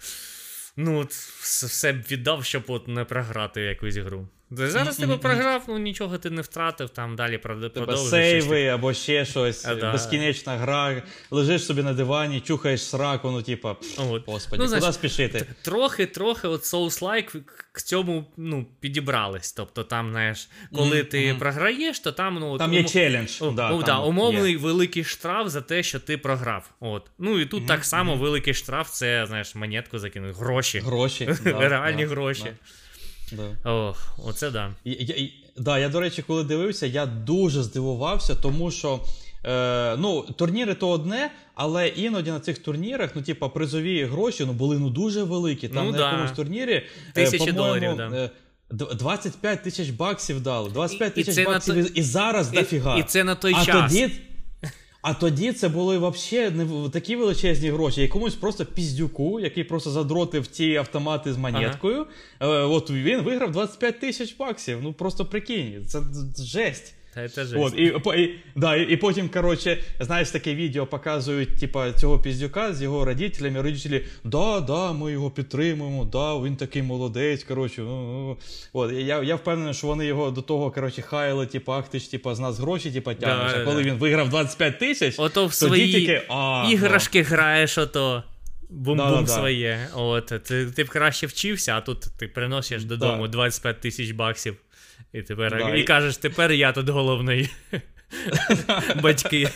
ну, от, все б віддав, щоб от не програти якусь гру. Зараз тебе програв, ну нічого ти не втратив, там далі продовжуєш. Сейви або ще щось, а, безкінечна гра, лежиш собі на дивані, чухаєш сраку, ну типа, господи, ну, куди спішити? Трохи-трохи от Souls-like к цьому ну, підібрались. Тобто там, знаєш, коли mm-hmm. ти програєш, то там ну, Там ум... є челендж. О, да, ну, там да, умовний є. великий штраф за те, що ти програв. От. Ну і тут mm-hmm. так само великий штраф це, знаєш, монетку закинуть. Гроші. Гроші. Реальні гроші. Да. Ох, оце да. Я, я, да, я, до речі, коли дивився, я дуже здивувався, тому що. Е, ну, Турніри то одне, але іноді на цих турнірах, ну, типа, призові гроші ну, були ну, дуже великі. Там ну, на да. якомусь турнірі е, Тисячі доларів, да. 25 е, тисяч баксів дали. 25 тисяч баксів і, і зараз і, дофіга. І це на той а час. Тоді, а тоді це були взагалі не такі величезні гроші. Якомусь просто піздюку, який просто задротив ті автомати з монеткою. Ага. Е, от він виграв 25 тисяч баксів. Ну просто прикинь, це жесть. Та це жесть. От, і, і, да, і, і потім, коротше, знаєш, таке відео показують, типа, цього піздюка з його родителями. Родителі, да, да, ми його підтримуємо, да, він такий молодець. коротше. Ну, ну. От, Я я впевнений, що вони його до того коротше, хаяли, типу, ах ти ж типа, з нас гроші типа, тягнеш. Да, а коли да. він виграв 25 тисяч, ото в свої тільки, а, іграшки да. граєш ото. Бум-бум своє. От, Ти ти б краще вчився, а тут ти приносиш додому 25 тисяч баксів. І тепер да, і кажеш, тепер я тут головний. Батьки.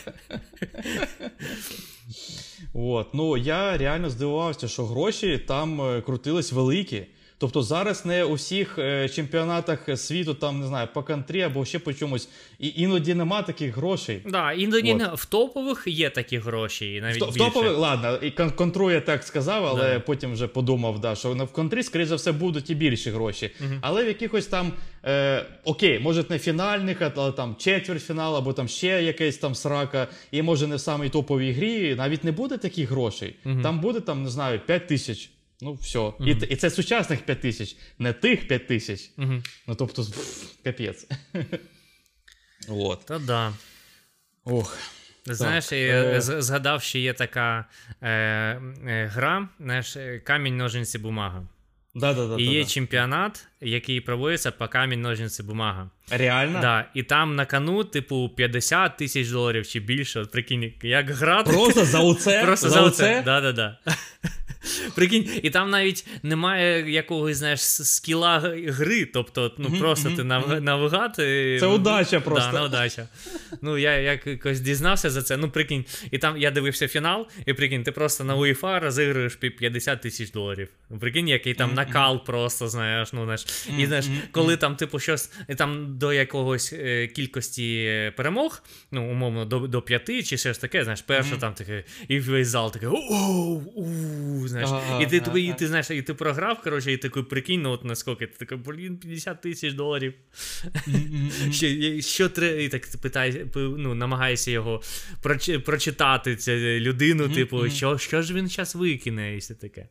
От, ну я реально здивувався, що гроші там е, крутились великі. Тобто зараз не у всіх е, чемпіонатах світу, там не знаю, по кантрі або ще по чомусь, і іноді нема таких грошей. Да, іноді От. в топових є такі гроші. і навіть В, в топових, ладно, і контру я так сказав, але да. потім вже подумав, да, що в контрі, скоріше за все, будуть і більші гроші. Угу. Але в якихось там е, окей, може не фінальних, але там четвертьфінал, або там ще якась там срака, і може не в самій топовій грі, навіть не буде таких грошей. Угу. Там буде там, не знаю, 5 тисяч. Ну, все. Угу. І і це сучасних 5 тисяч, не тих 5 тисяч. Угу. Ну, тобто, капець. От. Та да. Ох. Знаєш, так. я е... згадав, що є така е, е, гра, знаєш, камінь, ножниці, бумага. Да, да, да, І є чемпіонат, який проводиться по камінь, ножниці, бумага. Реально? Да. І там на кону, типу, 50 тисяч доларів чи більше. От прикинь, як грати. Просто за оце? Просто за оце? Да, да, да. Прикинь, і там навіть немає якогось, знаєш, скіла гри. Тобто, ну mm-hmm, просто mm-hmm, ти нав- навигати. Це удача просто. Да, удача. Ну, я якось дізнався за це. Ну, прикинь, і там я дивився фінал, і прикинь, ти просто на УЄФА розігруєш 50 тисяч доларів. Ну, прикинь, який там накал просто, знаєш, ну, знаєш. І знаєш, коли там, типу, щось там до якогось е, кількості перемог, ну, умовно, до до п'яти чи щось таке, знаєш, перше там таке, і весь зал такий, оу, знаєш. І ти і ти знаєш, і ти програв, коротше, і такий прикинь, ну от наскільки ти такий, блін, 50 тисяч доларів. Що що треба, і так питає, ну, намагаєшся його прочитати цю людину, типу, що що ж він зараз викине, і все таке.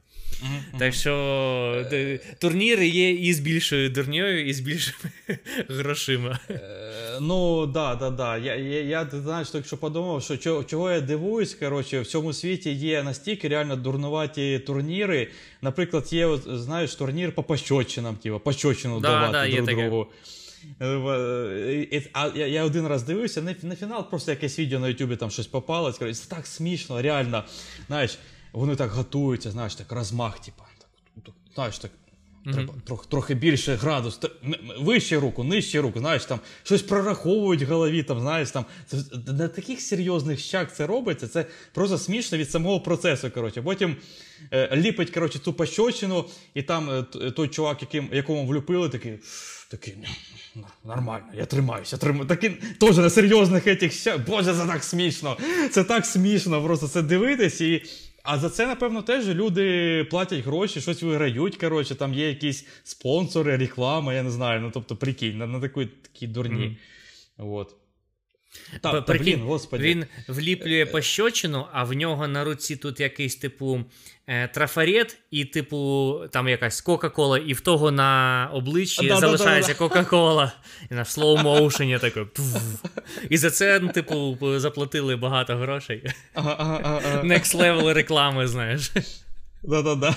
Так що турніри є і з більшою дурньою, і з більшими грошима. Е, ну, да, да, да. Я я, я знаєш, так що подумав, що чого, чого я дивуюсь, коротше, в цьому світі є настільки реально дурнуваті турніри. Наприклад, є, от, знаєш, турнір по пощочинам, типу, пощочину да, давати да, друг другу. А я один раз дивився, не на фінал, просто якесь відео на Ютубі там щось попалось. Це так смішно, реально. Знаєш, вони так готуються, знаєш, так розмах, типу, так, знаєш, так. Треба трохи трохи більше градус, вище руку, нижче руку, знаєш, там щось прораховують в голові, там, знаєш, там на таких серйозних щах це робиться, це просто смішно від самого процесу. коротше. Потім е, ліпить коротше, цю пощочину, і там е, той чувак, яким, якому влюпили, такий такий, нормально, я тримаюся, я тримаю. Такий теж на серйозних етих щах. Боже, це так смішно! Це так смішно, просто це дивитись і. А за це, напевно, теж люди платять гроші, щось виграють. Коротше, там є якісь спонсори, реклама, я не знаю. Ну тобто, прикинь, на, на такі, такі дурні. Mm-hmm. От. Та, блін, господи. Він вліплює пощочину, а в нього на руці тут якийсь, типу, е, трафарет, і, типу, там якась Кока-Кола, і в того на обличчі Да-да-да-да. залишається Кока-Кола. І на слоу моушені пф. І за це, ну, типу, заплатили багато грошей. Ага, ага, ага, ага. Next level реклами, знаєш. Да-да-да.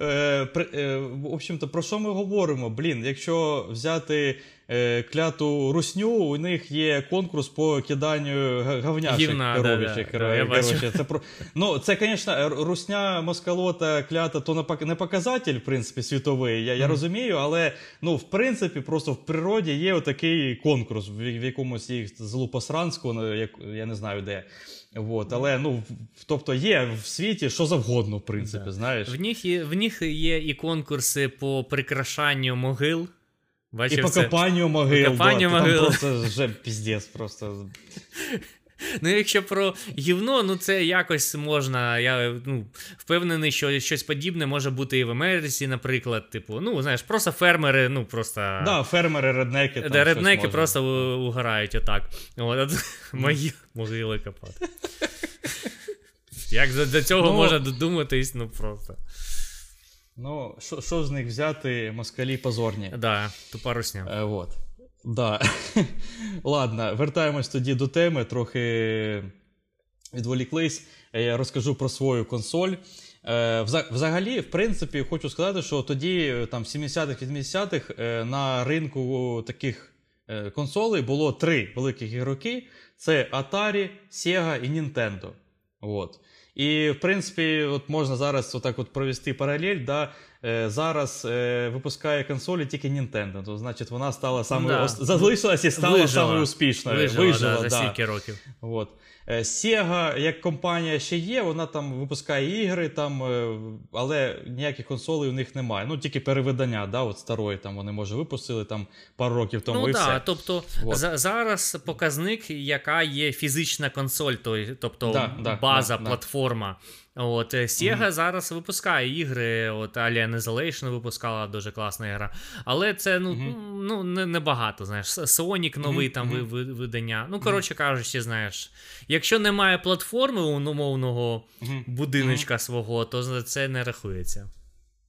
Е, е, в общем-то, про що ми говоримо? Блін, якщо взяти е, кляту русню, у них є конкурс по киданню га- говняшек Гівна, коров'ячих. да, да, це про... Ну, це, звісно, русня, москалота, клята, то не не показатель, в принципі, світовий, я, я розумію, але, ну, в принципі, просто в природі є отакий конкурс в, в якомусь їх злупосранську, як, я не знаю де. Вот, але ну, тобто є в світі що завгодно, в принципі, Да. знаєш. В них, є, в них є і конкурси по прикрашанню могил. І по це? копанню могил, По копанню да, могил. там просто вже піздець просто. Ну, якщо про гівно, ну це якось можна. Я ну, впевнений, що щось подібне може бути і в Америці, наприклад. Типу, ну, знаєш, просто фермери, ну просто. Да, фермери, реднеки. Там реднеки просто угорають отак. От, от, мої могили копати. Як до, до цього Ну, можна додуматись, ну просто. Ну, що, з них взяти, москалі позорні. Да, тупа русня. Е, вот. Да. Ладно, вертаємось тоді до теми, трохи відволіклись. Е, Я розкажу про свою консоль. Е, Взагалі, в принципі, хочу сказати, що тоді, е, там, в 70-х, 80-х, е, на ринку таких е, консолей було три великих ігроки: це Atari, Sega і Nintendo. От. І, в принципі, от можна зараз отак от провести паралель. Да? Е, зараз е, випускає консолі тільки Nintendo. То, значить, вона стала самою Да. ос- залишилась і стала Вижила. самою успішною. Вижила, Вижила, да, за да. стільки років. От. Е, Sega, як компанія ще є, вона там випускає ігри, там, але ніяких консолей у них немає. Ну, тільки перевидання, да, от старої там вони, може, випустили там пару років тому Ну і все. тобто за, зараз показник, яка є фізична консоль, той, тобто Да, да, база, да, да. платформа. От е, Sega зараз випускає ігри, от Alien Isolation випускала дуже класна гра. Але це ну, Мгм. ну не, не багато, знаєш. Sonic новий Мгм, там видання. Ну, коротше кажучи, знаєш, якщо немає платформи умовного Мгм. будиночка свого, то це не рахується.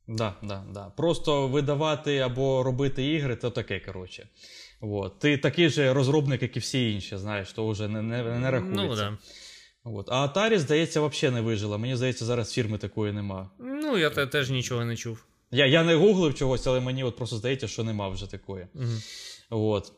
Да, да, да. Просто видавати або робити ігри, то таке, коротше. От. Ти такий же розробник, як і всі інші, знаєш, то вже не, не, не рахується. Ну, да. От. А Atari, здається, взагалі не вижила. Мені здається, зараз фірми такої нема. ну я те- теж нічого не чув. Я, я не гуглив чогось, але мені от просто здається, що нема вже такої. Мгм. От.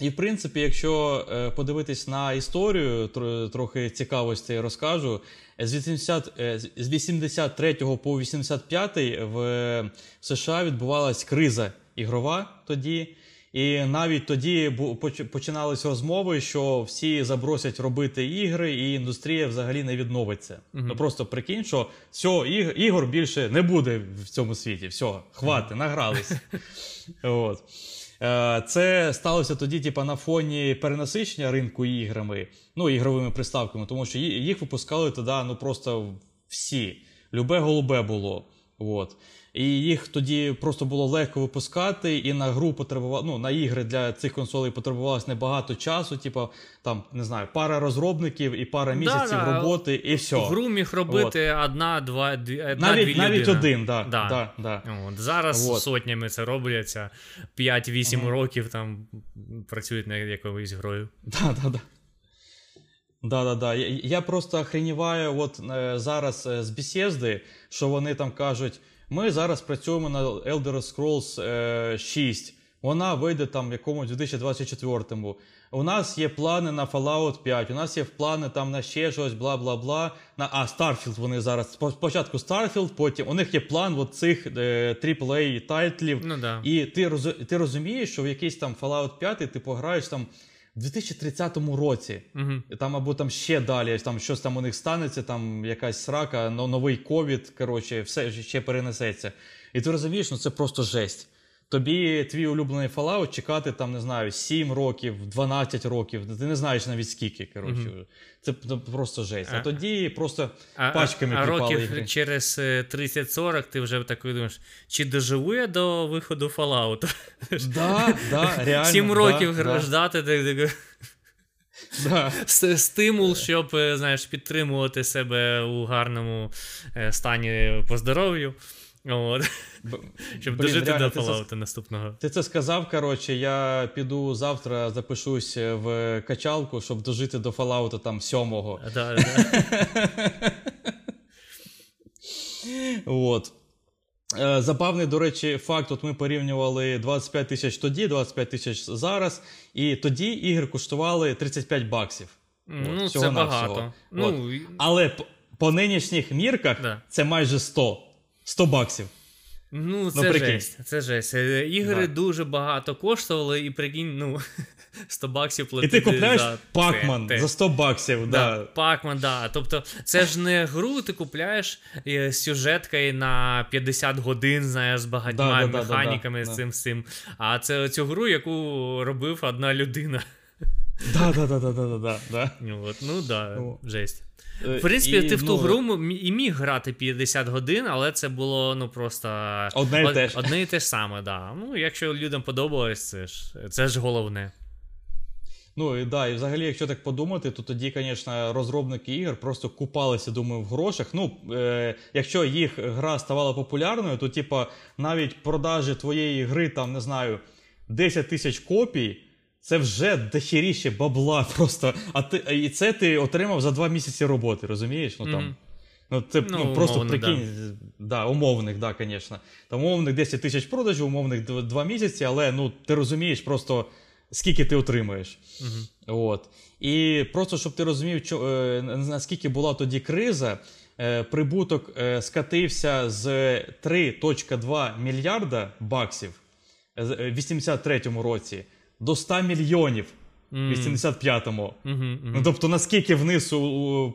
І в принципі, якщо е, подивитись на історію, тр- трохи цікавості розкажу. З 80, е, з 83 по 85 в США відбувалась криза ігрова тоді. І навіть тоді починались розмови, що всі забросять робити ігри, і індустрія взагалі не відновиться. Мгм. Ну просто прикинь, що все, ігор більше не буде в цьому світі. Все, хвати, награлися. От. Е, Це сталося тоді, типа, на фоні перенасичення ринку іграми, ну, ігровими приставками, тому що їх випускали тоді ну, просто всі. Любе голубе було. От. І їх тоді просто було легко випускати, і на гру потребувало, ну, на ігри для цих консолей потребувалось небагато часу, типа, там, не знаю, пара розробників і пара місяців Да-да. роботи, і все. Гру міг робити одна, два, дві, одна, навіть дві навіть людини. один, да, Да. да. Да, От, зараз Вот. сотнями це робляться. 5-8 Мгм. років там працюють над якоюсь грою. Да, да, да. Да, да, да. Я, я просто охреніваю от е, зараз е, з Bethesda, що вони там кажуть: ми зараз працюємо на Elder Scrolls е, 6. Вона вийде там в якомусь 2024-му. У нас є плани на Fallout 5, у нас є плани там на ще щось, бла бла бла. На а Starfield вони зараз. Спочатку Starfield, потім у них є план от цих е, AAA тайтлів. Ну да. І ти, роз- ти розумієш, що в якийсь там Fallout 5 ти пограєш там в 2030 році. Угу. І Там або там ще далі, там щось там у них станеться, там якась срака, но новий ковід, коротше, все ще перенесеться. І ти розумієш, ну це просто жесть. Тобі твій улюблений Fallout чекати там, не знаю, 7 років, 12 років, ти не знаєш навіть скільки. коротше. Mm-hmm. Це просто жесть. А, а тоді просто а, пачками а, а років ігри. через 30-40 ти вже такий думаєш, чи доживу я до виходу Fallout? Да, да, реально, 7 років да, ждати. Да. Да. Стимул, щоб знаєш, підтримувати себе у гарному е, стані по здоров'ю. От. Щоб Блін, дожити реально, до Fallout це, наступного. Ти це сказав, коротше, я піду завтра, запишусь в качалку, щоб дожити до Fallout там сьомого. Да, да. От. Е, забавний, до речі, факт: от ми порівнювали 25 тисяч тоді, 25 тисяч зараз, і тоді ігри коштували 35 баксів. Ну, от, це багато. Ну, Але по, по нинішніх мірках да. це майже 100. 100 баксів. Ну, це ну, жесть. Це жесть. Е, ігри да. дуже багато коштували, і прикинь, ну, 100 баксів платити. І ти купляєш за Пакман за 100 баксів. Да. да. Пакман, да. Тобто, це ж не гру, ти купляєш е, з сюжеткою на 50 годин, знаєш, з багатьма да, механіками, з цим з цим. А це цю гру, яку робив одна людина. Да, да, да, да, да, да, да. От, ну да, жесть. В принципі, і, ти в ту ну, гру і міг грати 50 годин, але це було ну просто одне і те ж одне і те ж саме, да. Ну, якщо людям подобалось, це ж це ж головне. Ну і да, і взагалі, якщо так подумати, то тоді, звісно, розробники ігор просто купалися, думаю, в грошах. Ну, е, якщо їх гра ставала популярною, то типа навіть продажі твоєї гри, там не знаю, 10 тисяч копій. Це вже дохеріще бабла просто. А ти і це ти отримав за два місяці роботи, розумієш? Ну там. Mm-hmm. Ну, це ну, ну, просто умовно, прикинь, да. да, умовних, да, звісно. Там умовних 10 тисяч продажів, умовних 2 місяці, але ну, ти розумієш просто, скільки ти отримаєш. Mm-hmm. От. І просто, щоб ти розумів, що, е, наскільки була тоді криза, е, прибуток е, скатився з 3,2 мільярда баксів в 83-му році до 100 мільйонів в 85-му. Mm-hmm, mm-hmm. Ну, Тобто, наскільки вниз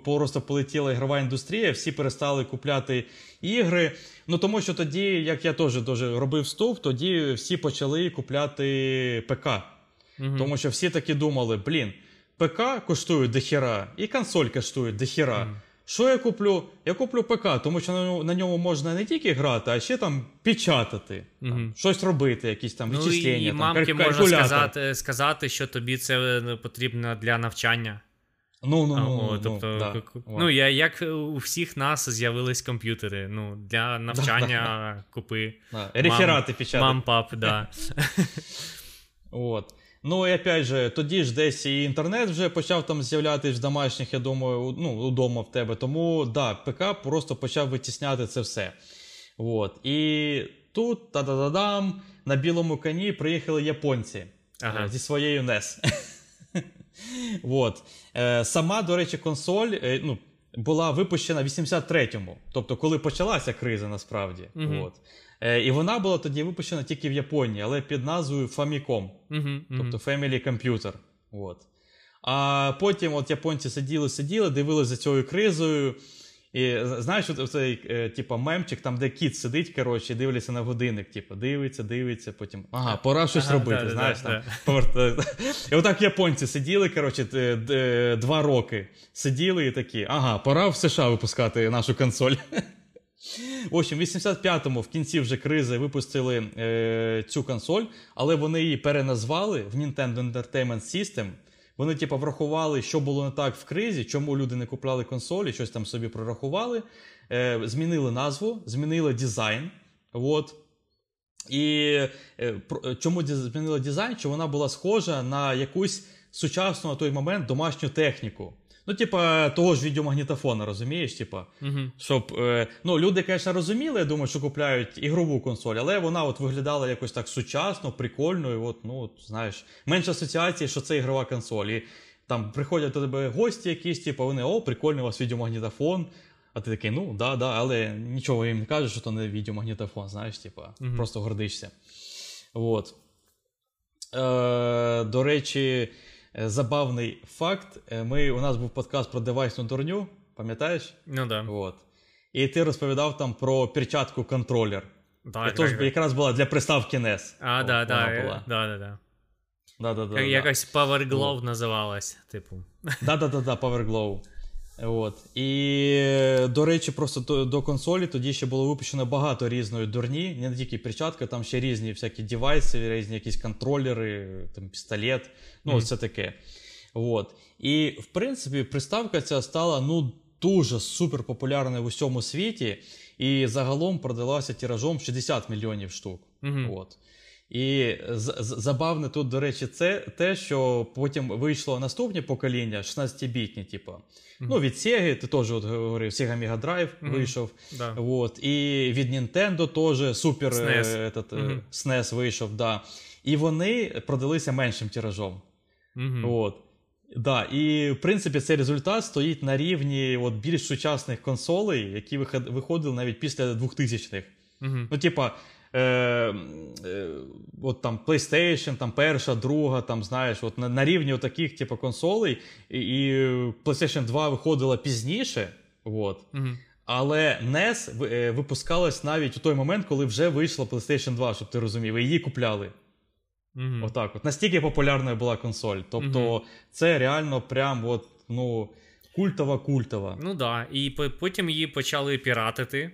просто полетіла ігрова індустрія, всі перестали купляти ігри. Ну тому що тоді, як я теж робив стов, тоді всі почали купляти ПК. Mm-hmm. Тому що всі таки думали: блін, ПК коштує дохіра, і консоль коштує дохіра. Що я куплю? Я куплю ПК, тому що на, ньому можна не тільки грати, а ще там печатати, угу. там, щось робити, якісь там ну, відчислення. І там, мамки можна сказати, сказати, що тобі це е, потрібно для навчання. Ну, ну, ну, О, ну, тобто, ну, да. ну я, як у всіх нас з'явились комп'ютери. Ну, Для навчання купи. Реферати печатати. Мам, пап, да. От. Ну і опять же, тоді ж десь і інтернет вже почав там з'являтися в домашніх, я думаю, ну, удома в тебе. Тому да, ПК просто почав витісняти це все. От. І тут, та-да-да-дам, на білому коні приїхали японці ага. Е, зі своєю NES. От. Е, сама, до речі, консоль е, ну, була випущена в 83-му, тобто, коли почалася криза насправді. Угу. От. Е, і вона була тоді випущена тільки в Японії, але під назвою Famicom, uh-huh, тобто Family Computer. От. А потім от японці сиділи, сиділи, дивилися за цією кризою. І знаєш, цей типу, мемчик, там, де кіт сидить, коротше, і дивляться на годинник, типу, дивиться, дивиться, потім ага, пора щось ага, робити. Да, знаєш, да, там, да. І отак японці сиділи, коротше, два роки сиділи і такі, ага, пора в США випускати нашу консоль. В общем, в 85-му в кінці вже кризи випустили е, цю консоль, але вони її переназвали в Nintendo Entertainment System. Вони, типу, врахували, що було не так в кризі, чому люди не купляли консолі, щось там собі прорахували. Е, Змінили назву, змінили дизайн. От. І е, чому змінили дизайн? Що вона була схожа на якусь сучасну на той момент домашню техніку. Ну, типа, того ж відеомагнітофона, розумієш? Типа, угу. щоб е, ну, люди, звісно, розуміли, я думаю, що купляють ігрову консоль, але вона от виглядала якось так сучасно, прикольно. і от, ну, от, знаєш, менше асоціації, що це ігрова консоль. І там приходять до тебе гості якісь, типу, вони, о, прикольний у вас відеомагнітофон. А ти такий, ну, да, да, але нічого їм не кажеш, що то не відеомагнітофон, знаєш, типа, угу. просто гордишся. От. Е, До речі. Е, забавний факт. Е, ми, У нас був подкаст про девайсну дурню, пам'ятаєш? Ну да. От. І ти розповідав там про перчатку контролер. Так, Тож так, якраз була для приставки NES. А, О, да, да, була. да, да, да. Да, да, да, да. Якась Power Glove називалась, типу. Да, да, да, да, Power Glow. От. І, до речі, просто до, до консолі тоді ще було випущено багато різної дурні, не тільки перчатка, там ще різні всякі девайси, різні якісь контролери, там пістолет, ну, Мгм. це таке. От. І, в принципі, приставка ця стала ну, дуже супер популярною в усьому світі, і загалом продалася тиражом 60 мільйонів штук. Мгм. От. І забавне тут, до речі, це те, що потім вийшло наступне покоління, 16-бітні, типу. Ну, від Sega, ти теж от говорив, Sega Mega Drive Мгм. вийшов. Да. От. І від Nintendo теж супер SNES. е, этот, е, Мгм. SNES вийшов, да. І вони продалися меншим тиражом. От. Да, і в принципі цей результат стоїть на рівні от, більш сучасних консолей, які виход- виходили навіть після 2000-х. Мгм. Ну, типа, е, е, от там PlayStation, там перша, друга, там, знаєш, от на, на рівні таких, типу, консолей, і, і PlayStation 2 виходила пізніше. От. Мгм. Але NES е, випускалась навіть у той момент, коли вже вийшла PlayStation 2, щоб ти розумів, і її купляли. Мгм. Отак, от настільки популярною була консоль. Тобто, це реально прям от, ну, культова культова. Ну да, і потім її почали піратити.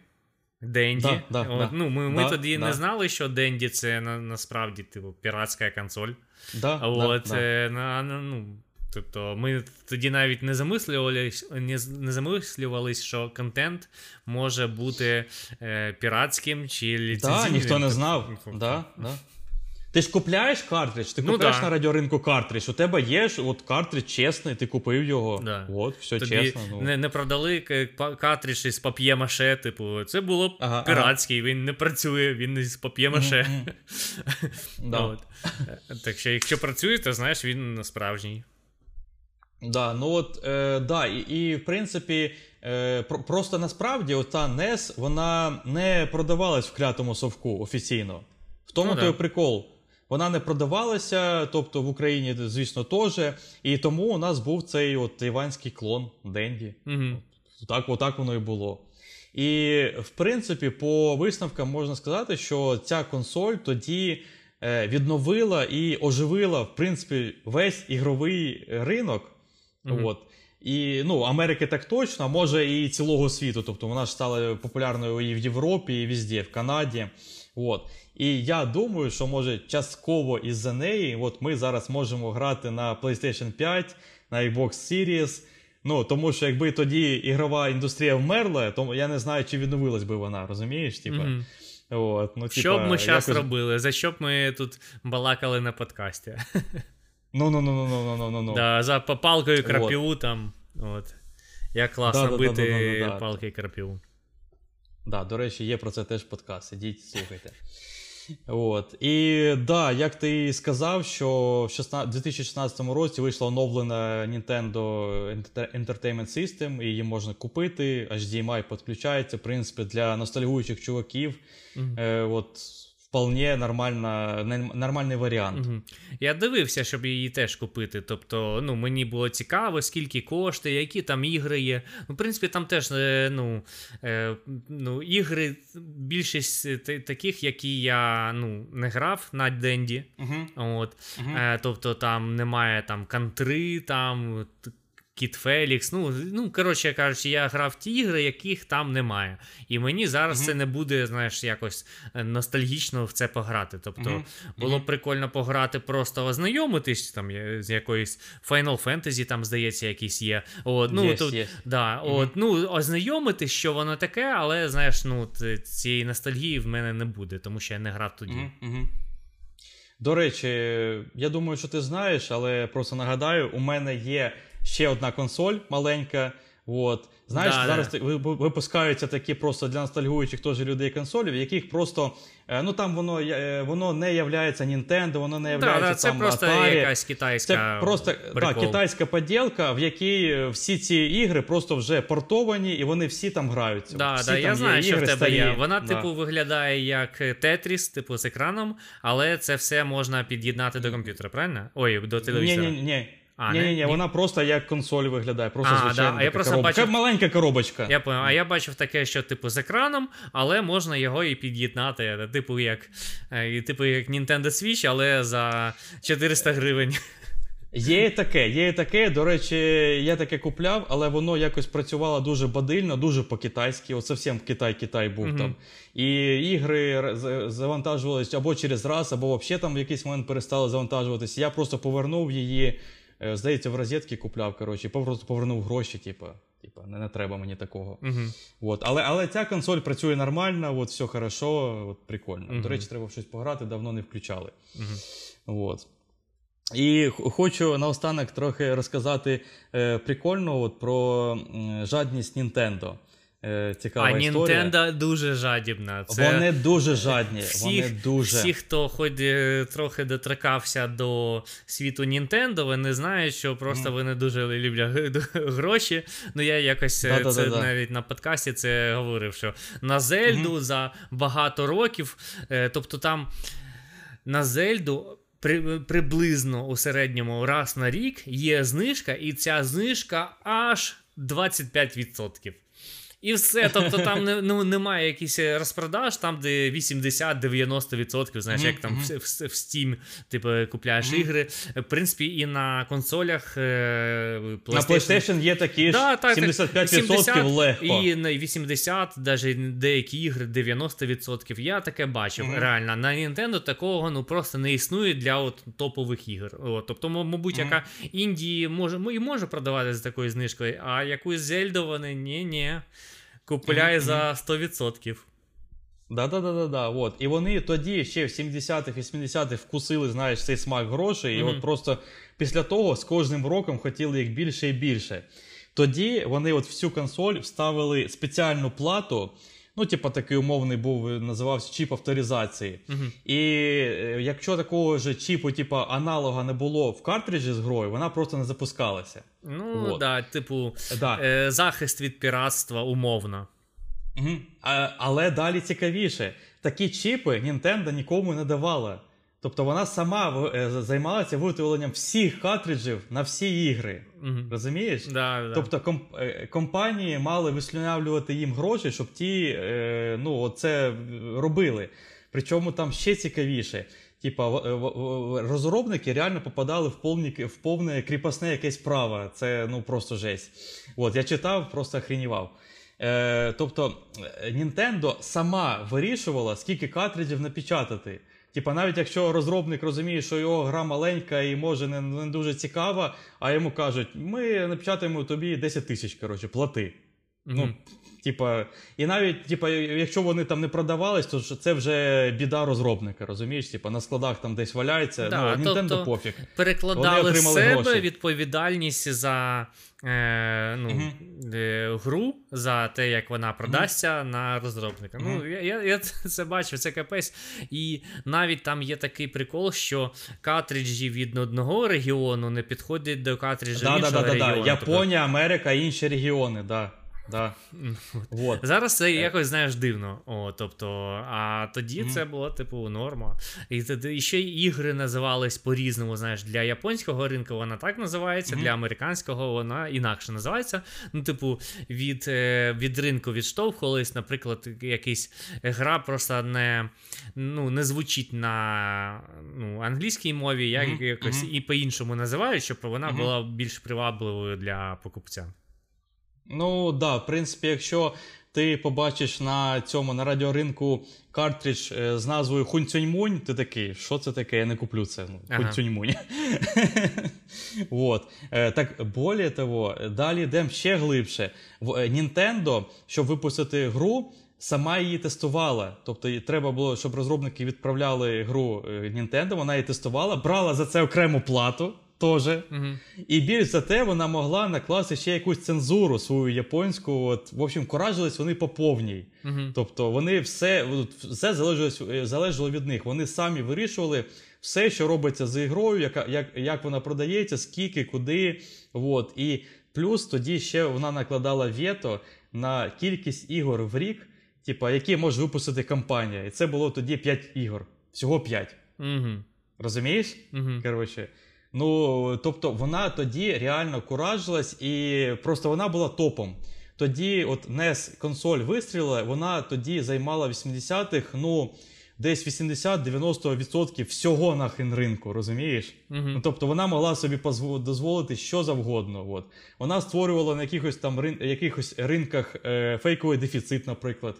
Денді. Да, да, От, да. ну, ми ми тоді да. не знали, що Денді це на, насправді типу, піратська консоль. Да, от, да. е, на, на, ну, тобто, ми тоді навіть не замислювались, не, не замислювались, що контент може бути е, піратським чи Да, ліцензійним. ніхто не знав. ну, Да, да. Ти ж купляєш картридж, ти Ну, купляєш да. на радіоринку картридж, у тебе є ж от картридж чесний, ти купив його. Да. От, все Тобі чесно. Ну. не, не продали картридж із пап'є-маше, типу, це було Ага, піратський, він не працює, він із пап'є-маше. Да. Так що, якщо працює, то знаєш, він справжній. Да, ну от, е, да, і, і в принципі, е, про, просто насправді ота NES, вона не продавалась в клятому совку офіційно. В тому Ну, той да. прикол. Вона не продавалася, тобто в Україні, звісно, теж. І тому у нас був цей от тайванський клон Денді. Угу. Так, отак воно і було. І, в принципі, по висновкам можна сказати, що ця консоль тоді е, відновила і оживила, в принципі, весь ігровий ринок. Мгм. От. І ну, Америки так точно, а може і цілого світу. Тобто вона ж стала популярною і в Європі, і везде, в Канаді. От. І я думаю, що може частково із-за неї, от ми зараз можемо грати на PlayStation 5, на Xbox Series. Ну, тому що якби тоді ігрова індустрія вмерла, то я не знаю, чи відновилась би вона, розумієш? Типа, Угу. от, ну, Що б ми зараз якось- робили? За що б ми тут балакали на подкасті? Ну, ну, ну, ну, ну, ну, ну, ну. Да, за палкою крапіву там. От. Як класно Да-да-да-да-да-да. бити крапіву. Да, до речі, є про це теж подкаст. Ідіть, слухайте. От. І да, як ти сказав, що в 16 2016 році вийшла оновлена Nintendo Enter- Entertainment System, і її можна купити. HDMI підключається, в принципі, для ностальгуючих чуваків. Мгм. Е, от, вполне нормальна, нормальний варіант. Мгм. Я дивився, щоб її теж купити. Тобто, ну, мені було цікаво, скільки коштує, які там ігри є. Ну, в принципі, там теж е, ну, е, ну, ігри, більшість е, таких, які я ну, не грав на Денді. Угу. От. Е, тобто там немає там кантри, там Кіт Фелікс. Ну, ну, коротше кажучи, я грав в ті ігри, яких там немає. І мені зараз Мгм. це не буде, знаєш, якось е, ностальгічно в це пограти. Тобто, Мгм. було Мгм. прикольно пограти, просто ознайомитись там з якоюсь Final Fantasy, там, здається, якісь є. От, ну, Єсть, тут, єсть. Да, от, ну, ознайомитись, що воно таке, але знаєш, ну, цієї ностальгії в мене не буде, тому що я не грав тоді. До речі, я думаю, що ти знаєш, але просто нагадаю, у мене є ще одна консоль маленька. От. Знаєш, Да, зараз да. випускаються такі просто для ностальгуючих теж людей консолі, в яких просто е, ну там воно е, воно не являється Nintendo, воно не являється да, це там просто Atari. якась китайська. Це просто да, прикол. китайська поділка, в якій е, всі ці ігри просто вже портовані, і вони всі там граються. Да, всі да, там я є знаю, що в тебе старі. є. Вона, Да. типу, виглядає як Тетріс, типу, з екраном, але це все можна під'єднати до комп'ютера, правильно? Ой, до Ні, телевізора. ні, ні. А, ні, ні, ні, вона просто як консоль виглядає, просто А, звичайна да, а я просто коробочка. бачив- маленька коробочка. Я понял, а я бачив таке, що типу з екраном, але можна його і під'єднати. Типу, як е, типу, як Nintendo Switch, але за 400 гривень. Є і таке, є і таке. До речі, я таке купляв, але воно якось працювало дуже бадильно, дуже по-китайськи. От зовсім Китай-Китай був Мгм. там. І ігри р- з- завантажувались або через раз, або взагалі там в якийсь момент перестали завантажуватися. Я просто повернув її, здається, в розетки купляв. Коротше, повернув гроші, типу. Типа, не, не треба мені такого. Угу. От. Але, але ця консоль працює нормально, от, все хорошо, от, прикольно. Мгм. До речі, треба в щось пограти, давно не включали. Угу. От. І хочу наостанок трохи розказати е, прикольно от, про жадність Nintendo. Е, цікава А історія. Nintendo дуже жадібна. Це Вони дуже жадні. всіх, вони дуже. всі, хто хоч е, трохи доторкався до світу Nintendo, вони знають, що просто вони дуже люблять гроші. Ну я якось е, це Да-да-да-да. навіть на подкасті це говорив, що на Зельду за багато років, е, тобто там на Зельду. При, приблизно у середньому раз на рік є знижка, і ця знижка аж 25%. І все. Тобто там не, ну, немає якихось розпродаж, там, де 80-90%, знаєш, Мгм, як там в, в, в Steam, типу, купляєш Мгм. ігри. В принципі, і на консолях е, На PlayStation є такі Да, ж так, так, 75% 70 легко. І на 80, навіть деякі ігри 90%. Я таке бачив. Мгм. Реально. На Nintendo такого ну просто не існує для от топових ігор. От, тобто, мабуть, яка Індії може може продавати з такою знижкою, а якусь Зельду вони ні-ні. Купляє за 100%. Да, да, да, да, да. От. І вони тоді ще в 70-х, 80-х вкусили, знаєш, цей смак грошей, і Мгм. от просто після того з кожним роком хотіли їх більше і більше. Тоді вони от в цю консоль вставили спеціальну плату. Ну, типу, такий умовний був, називався чіп авторизації. Угу. І е, якщо такого ж чіпу, типу, аналога не було в картриджі з грою, вона просто не запускалася. Ну, Вот. да, типу, Да. е, захист від піратства умовно. Угу. А, але далі цікавіше. Такі чіпи Nintendo нікому не давала. Тобто вона сама е, займалася виготовленням всіх картриджів на всі ігри. Мгм. Розумієш? Да, да. Тобто комп- е, компанії мали вислюнявлювати їм гроші, щоб ті е, ну, це робили. Причому там ще цікавіше. Типа, в- розробники реально попадали в повні, в повне кріпосне якесь право. Це ну просто жесть. От, я читав, просто охренівав. Е, тобто, е, Nintendo сама вирішувала, скільки картриджів напечатати. Типа, навіть якщо розробник розуміє, що його гра маленька і може не, не дуже цікава, а йому кажуть, ми напечатаємо тобі 10 тисяч, коротше, плати. Мгм. Ну, типа, і навіть, типа, якщо вони там не продавались, то це вже біда розробника, розумієш? Типа на складах там десь валяється. Да, ну, Nintendo тобто- пофіг. перекладали Вони себе гроші. відповідальність за е, ну, е, гру, за те, як вона продасться на розробника. Ну, я, я, я це бачив, це капець. І навіть там є такий прикол, що картриджі від одного регіону не підходять до картриджа Да, да, іншого да, да, да. регіону. Японія, Америка, інші регіони, да. Да. Вот. Зараз це якось знаєш дивно. О, тобто, а тоді Мгм. це було типу норма. І, і ще ігри називались по-різному. Знаєш, для японського ринку вона так називається, Мгм. для американського вона інакше називається. Ну, типу, від, е, від ринку відштовхувались, наприклад, якась гра просто не, ну, не звучить на ну, англійській мові, як Мгм. якось Мгм. і по-іншому називають, щоб вона була більш привабливою для покупця. Ну да, в принципі, якщо ти побачиш на цьому на радіоринку картридж е, з назвою Хунцюньмунь, ти такий, що це таке? Я не куплю це. Ну, Ага. Хунцюньмунь. вот. Е, Так, более того, далі йдемо ще глибше. В- Nintendo, щоб випустити гру, сама її тестувала. Тобто їй треба було, щоб розробники відправляли гру е, Nintendo, вона її тестувала, брала за це окрему плату. Теж. Угу. І більш за те, вона могла накласти ще якусь цензуру свою японську. От, в общем, коражились вони по повній. Угу. Тобто вони все, все залежало, е, залежало від них. Вони самі вирішували все, що робиться з ігрою, яка, як, як вона продається, скільки, куди. От. І плюс тоді ще вона накладала вето на кількість ігор в рік, типа, які може випустити компанія. І це було тоді 5 ігор. Всього 5. Угу. Розумієш? Угу. Коротше. Ну, тобто, вона тоді реально куражилась, і просто вона була топом. Тоді, от NES консоль вистрілила, вона тоді займала 80-х, ну десь 80-90% всього нахрен ринку, розумієш? Угу. Ну, тобто вона могла собі дозволити що завгодно. От. Вона створювала на якихось там рин... якихось ринках е, фейковий дефіцит, наприклад,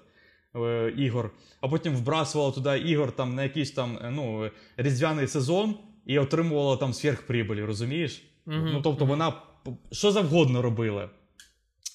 е, ігор, а потім вбрасувала туди ігор там, на якийсь там е, ну, різдвяний сезон і отримувала там сверхприбилі, розумієш? Мгм, Ну, тобто вона що завгодно робила.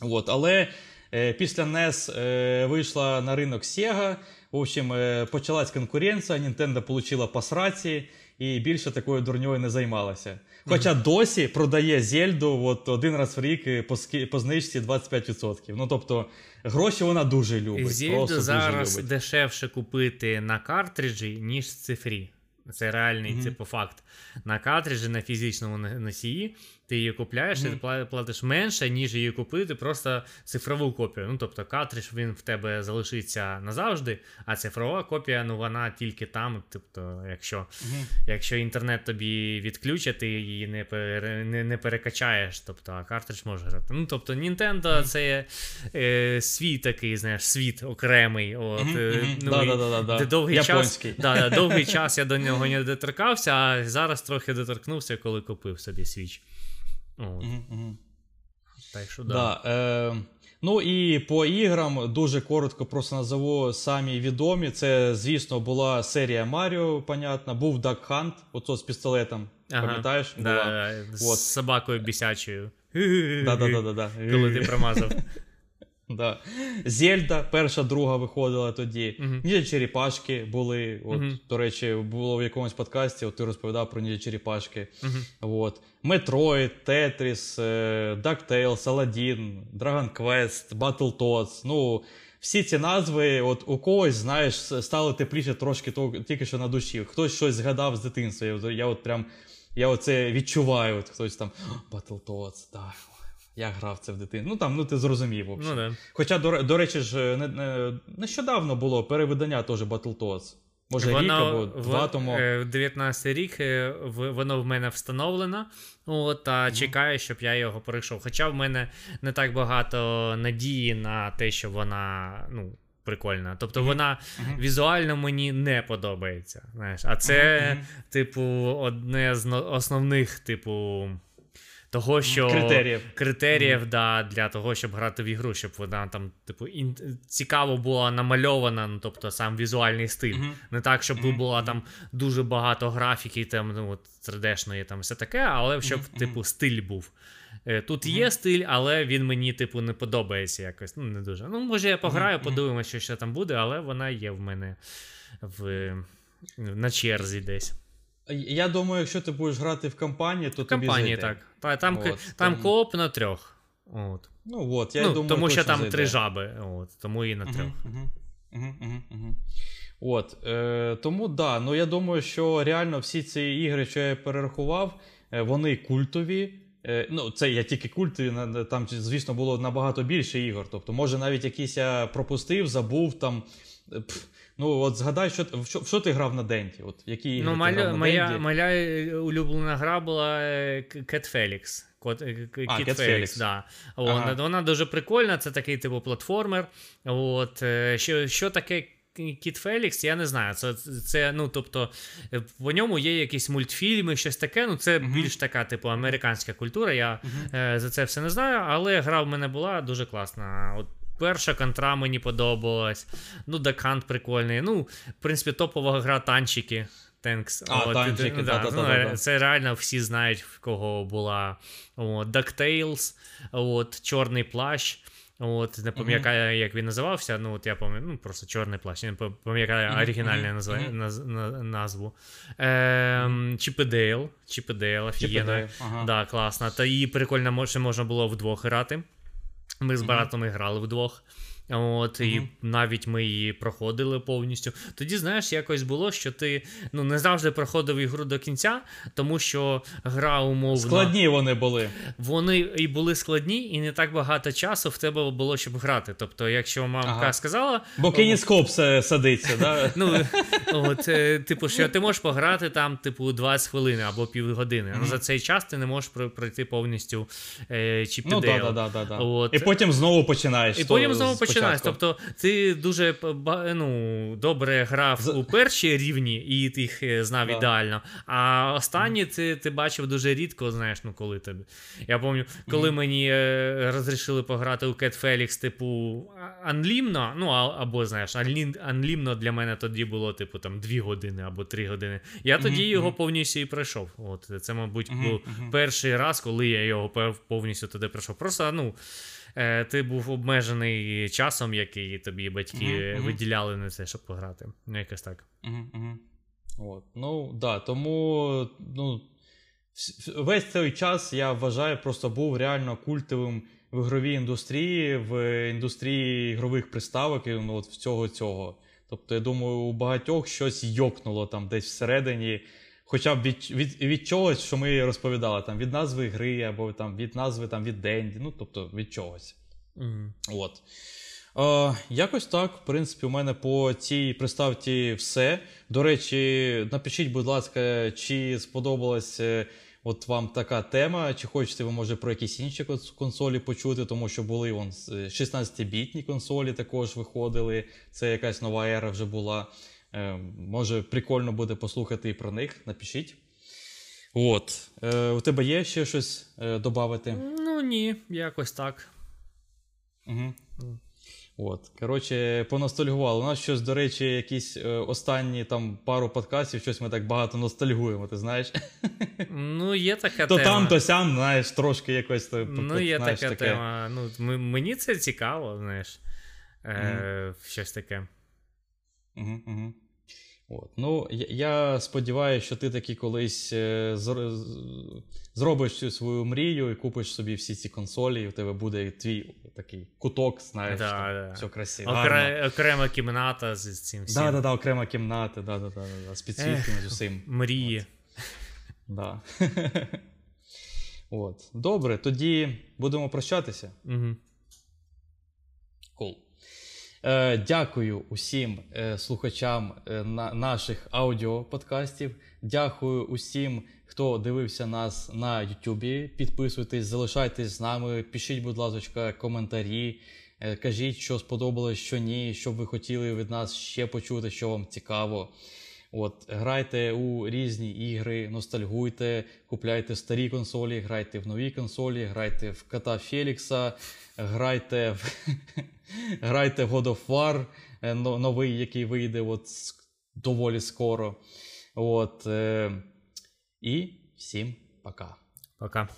От, але е, після NES е, вийшла на ринок Sega. В общем, е, почалась конкуренція, Nintendo отримала по сраці і більше такою дурньою не займалася. Хоча досі продає Зельду от, один раз в рік е, по, по знижці 25%. Ну тобто, гроші вона дуже любить. просто Зільду дуже зараз любить. дешевше купити на картриджі, ніж в цифрі. Це реальний Мгм. типу факт. На картриджі на фізичному носії ти її купляєш, і ти Мгм. платиш менше, ніж її купити просто цифрову копію. Ну тобто картридж він в тебе залишиться назавжди, а цифрова копія, ну вона тільки там. Тобто, якщо, Мгм. якщо інтернет тобі відключать, ти її не, пере, не, не перекачаєш. Тобто, а картридж може грати. Ну тобто, Nintendo це е, свій такий, знаєш, світ окремий. От, е, ну, Да, і- да, да, де довгий Японський. час, да, да, довгий час я до нього не доторкався, а зараз трохи доторкнувся, коли купив собі свіч. Так що да. Да, е, ну і по іграм дуже коротко просто назову самі відомі. Це, звісно, була серія Маріо, понятно. Був Duck Hunt, ото з пістолетом. Ага. Пам'ятаєш? Да, Була. да, з От. собакою бісячою. Да-да-да-да-да. Коли ти промазав. Да. Зельда, перша, друга виходила тоді. Ніндзя черепашки були. От, Мгм. До речі, було в якомусь подкасті, от ти розповідав про ніндзя черепашки. Мгм. От. Метроїд, Тетріс, DuckTales, Aladdin, Dragon Quest, Battletoads. Ну, всі ці назви, от у когось, знаєш, стало тепліше трошки тільки що на душі. Хтось щось згадав з дитинства. Я, я от прям я оце відчуваю. От хтось там Battletoads, так. Я грав це в дитинстві. Ну там, ну ти зрозумів. Ну да. Хоча, до, до речі, ж не, не, нещодавно було перевидання теж Battletoads. Може, рік або в- два тому. е, 19 рік е, воно в мене встановлено. От, а чекаю, щоб я його пройшов. Хоча в мене не так багато надії на те, що вона ну, прикольна. Тобто вона Мгм. візуально мені не подобається. Знаєш, а це, типу, одне з основних, типу. Того, що Критеріїв. критеріїв да, для того, щоб грати в ігру, щоб вона там, типу, ін... цікаво була намальована, ну, тобто сам візуальний стиль. Мгм. Не так, щоб Мгм, була там дуже багато графіки, там, ну, 3D-шної, там все таке, але щоб, Мгм, типу, стиль був. Е, Тут є стиль, але він мені, типу, не подобається якось. Ну, не дуже. Ну, може, я пограю, подивимося, що ще там буде, але вона є в мене в... на черзі десь. Я думаю, якщо ти будеш грати в компанії, то В тобі компанії зайде. так. Та, там, От, там, там- кооп на трьох. От. Ну от, я ну, думаю, тому що там зайде. три жаби, от, тому і на трьох. Мгм, мгм, мгм, мгм, мгм. От, е, тому да, ну я думаю, що реально всі ці ігри, що я перерахував, е, вони культові. Е, ну, це я тільки культові, там, звісно, було набагато більше ігор. Тобто, може, навіть якісь я пропустив, забув там. е, пф, ну, от згадай, що, в що, в що ти грав на Денті? От, які ігри Ну, ти моя, грав на моя, Денді? моя е, улюблена гра була е, К- Cat Felix. Кот, е, А, Кіт Фелікс, да. Ага. Вона, вона дуже прикольна, це такий типу платформер. От, що, що таке Кіт Фелікс, я не знаю. Це, це, ну, тобто, по ньому є якісь мультфільми, щось таке. Ну, це Мгм. більш така, типу, американська культура. Я Мгм. е, за це все не знаю, але гра в мене була дуже класна. От перша контра мені подобалась. Ну, Дакант прикольний. Ну, в принципі, топова гра танчики. Танчики, ну, ну, Це реально всі знають, в кого була от, DuckTales, от, Чорний плащ. От, не пам'ятаю, як він називався. Ну, от я пам'ятаю, ну, просто чорний плащ. Не пам'ятаю Мгм, оригінальну мгм, назва, наз, на- назву. Ем, Чіп і Дейл. Чіп і Дейл, офігенно. Ага. Да, класно. Та її прикольно, ще можна було вдвох грати. Ми з братами грали вдвох. От, і навіть ми її проходили повністю. Тоді, знаєш, якось було, що ти ну, не завжди проходив ігру до кінця, тому що гра умовно. Складні вони були. Вони і були складні, і не так багато часу в тебе було, щоб грати. Тобто, якщо мамка Ага. сказала. Бо кініскоп се- садиться, да? Ну, от, е, типу, що ти можеш пограти там, типу, 20 хвилин або півгодини. Але за цей час ти не можеш пройти повністю е, Чіп і Ну да, да, да, да, да. От. І потім знову починаєш. І потім знову спочатку. Починаєш. Тобто ти дуже ну, добре грав у перші рівні і ти їх е, знав Да. ідеально. А останні ти, ти бачив дуже рідко, знаєш, ну коли тобі. Я пам'ятаю, коли мені е, розрішили пограти у Cat Felix, типу, анлімно, ну або знаєш, анлімно для мене тоді було, типу, там 2 години або 3 години. Я тоді його повністю і пройшов. От це, мабуть, був перший раз, коли я його повністю туди пройшов. Просто, ну. Е, Ти був обмежений часом, який тобі батьки мгм. виділяли на це, щоб пограти. Ну, якось так. Мгм. От. Ну, да, тому ну, весь цей час я вважаю, просто був реально культовим в ігровій індустрії, в індустрії ігрових приставок і ну, от всього цього. Тобто, я думаю, у багатьох щось йокнуло там десь всередині, хоча б від, від, від чогось, що ми розповідали, там, від назви гри або там, від назви там, від Денді, ну тобто від чогось. Мгм. От. Е, якось так, в принципі, у мене по цій приставці все. До речі, напишіть, будь ласка, чи сподобалась е, от вам така тема, чи хочете ви, може, про якісь інші консолі почути, тому що були вон 16-бітні консолі також виходили. Це якась нова ера вже була. Е, може, прикольно буде послухати і про них. Напишіть. От. Е, у тебе є ще щось е, додати? Ну ні, якось так. Угу. От, коротше, поностальгували. У нас щось, до речі, якісь е, останні там пару подкастів, щось ми так багато ностальгуємо, ти знаєш? Ну, є така То тема. там, то сям, знаєш, трошки якось. то- то- Ну, то, є знаєш, така таке. тема. Ну, мені це цікаво, знаєш. Е, Щось таке. Угу, угу. От. Ну, я, я сподіваюся, що ти таки колись е, зр- зробиш цю свою мрію і купиш собі всі ці консолі, і у тебе буде твій такий куток, знаєш, Да, там, да. все красиво. Окре, окрема кімната з цим всім. Да, да, да, окрема кімната, да, да, да, да, да, з підсвітками, з усім. Мрії. Да. От. Добре, тоді будемо прощатися. Угу. Е, дякую усім е, слухачам е, на, наших аудіоподкастів. Дякую усім, хто дивився нас на Ютубі. Підписуйтесь, залишайтесь з нами. Пишіть, будь ласка, коментарі. Е, кажіть, що сподобалось, що ні, що б ви хотіли від нас ще почути, що вам цікаво. От, грайте у різні ігри, ностальгуйте, купляйте старі консолі, грайте в нові консолі, грайте в кота Фелікса, грайте в, грайте в God of War, е, новий, який вийде от доволі скоро. От, е, і всім пока. Пока.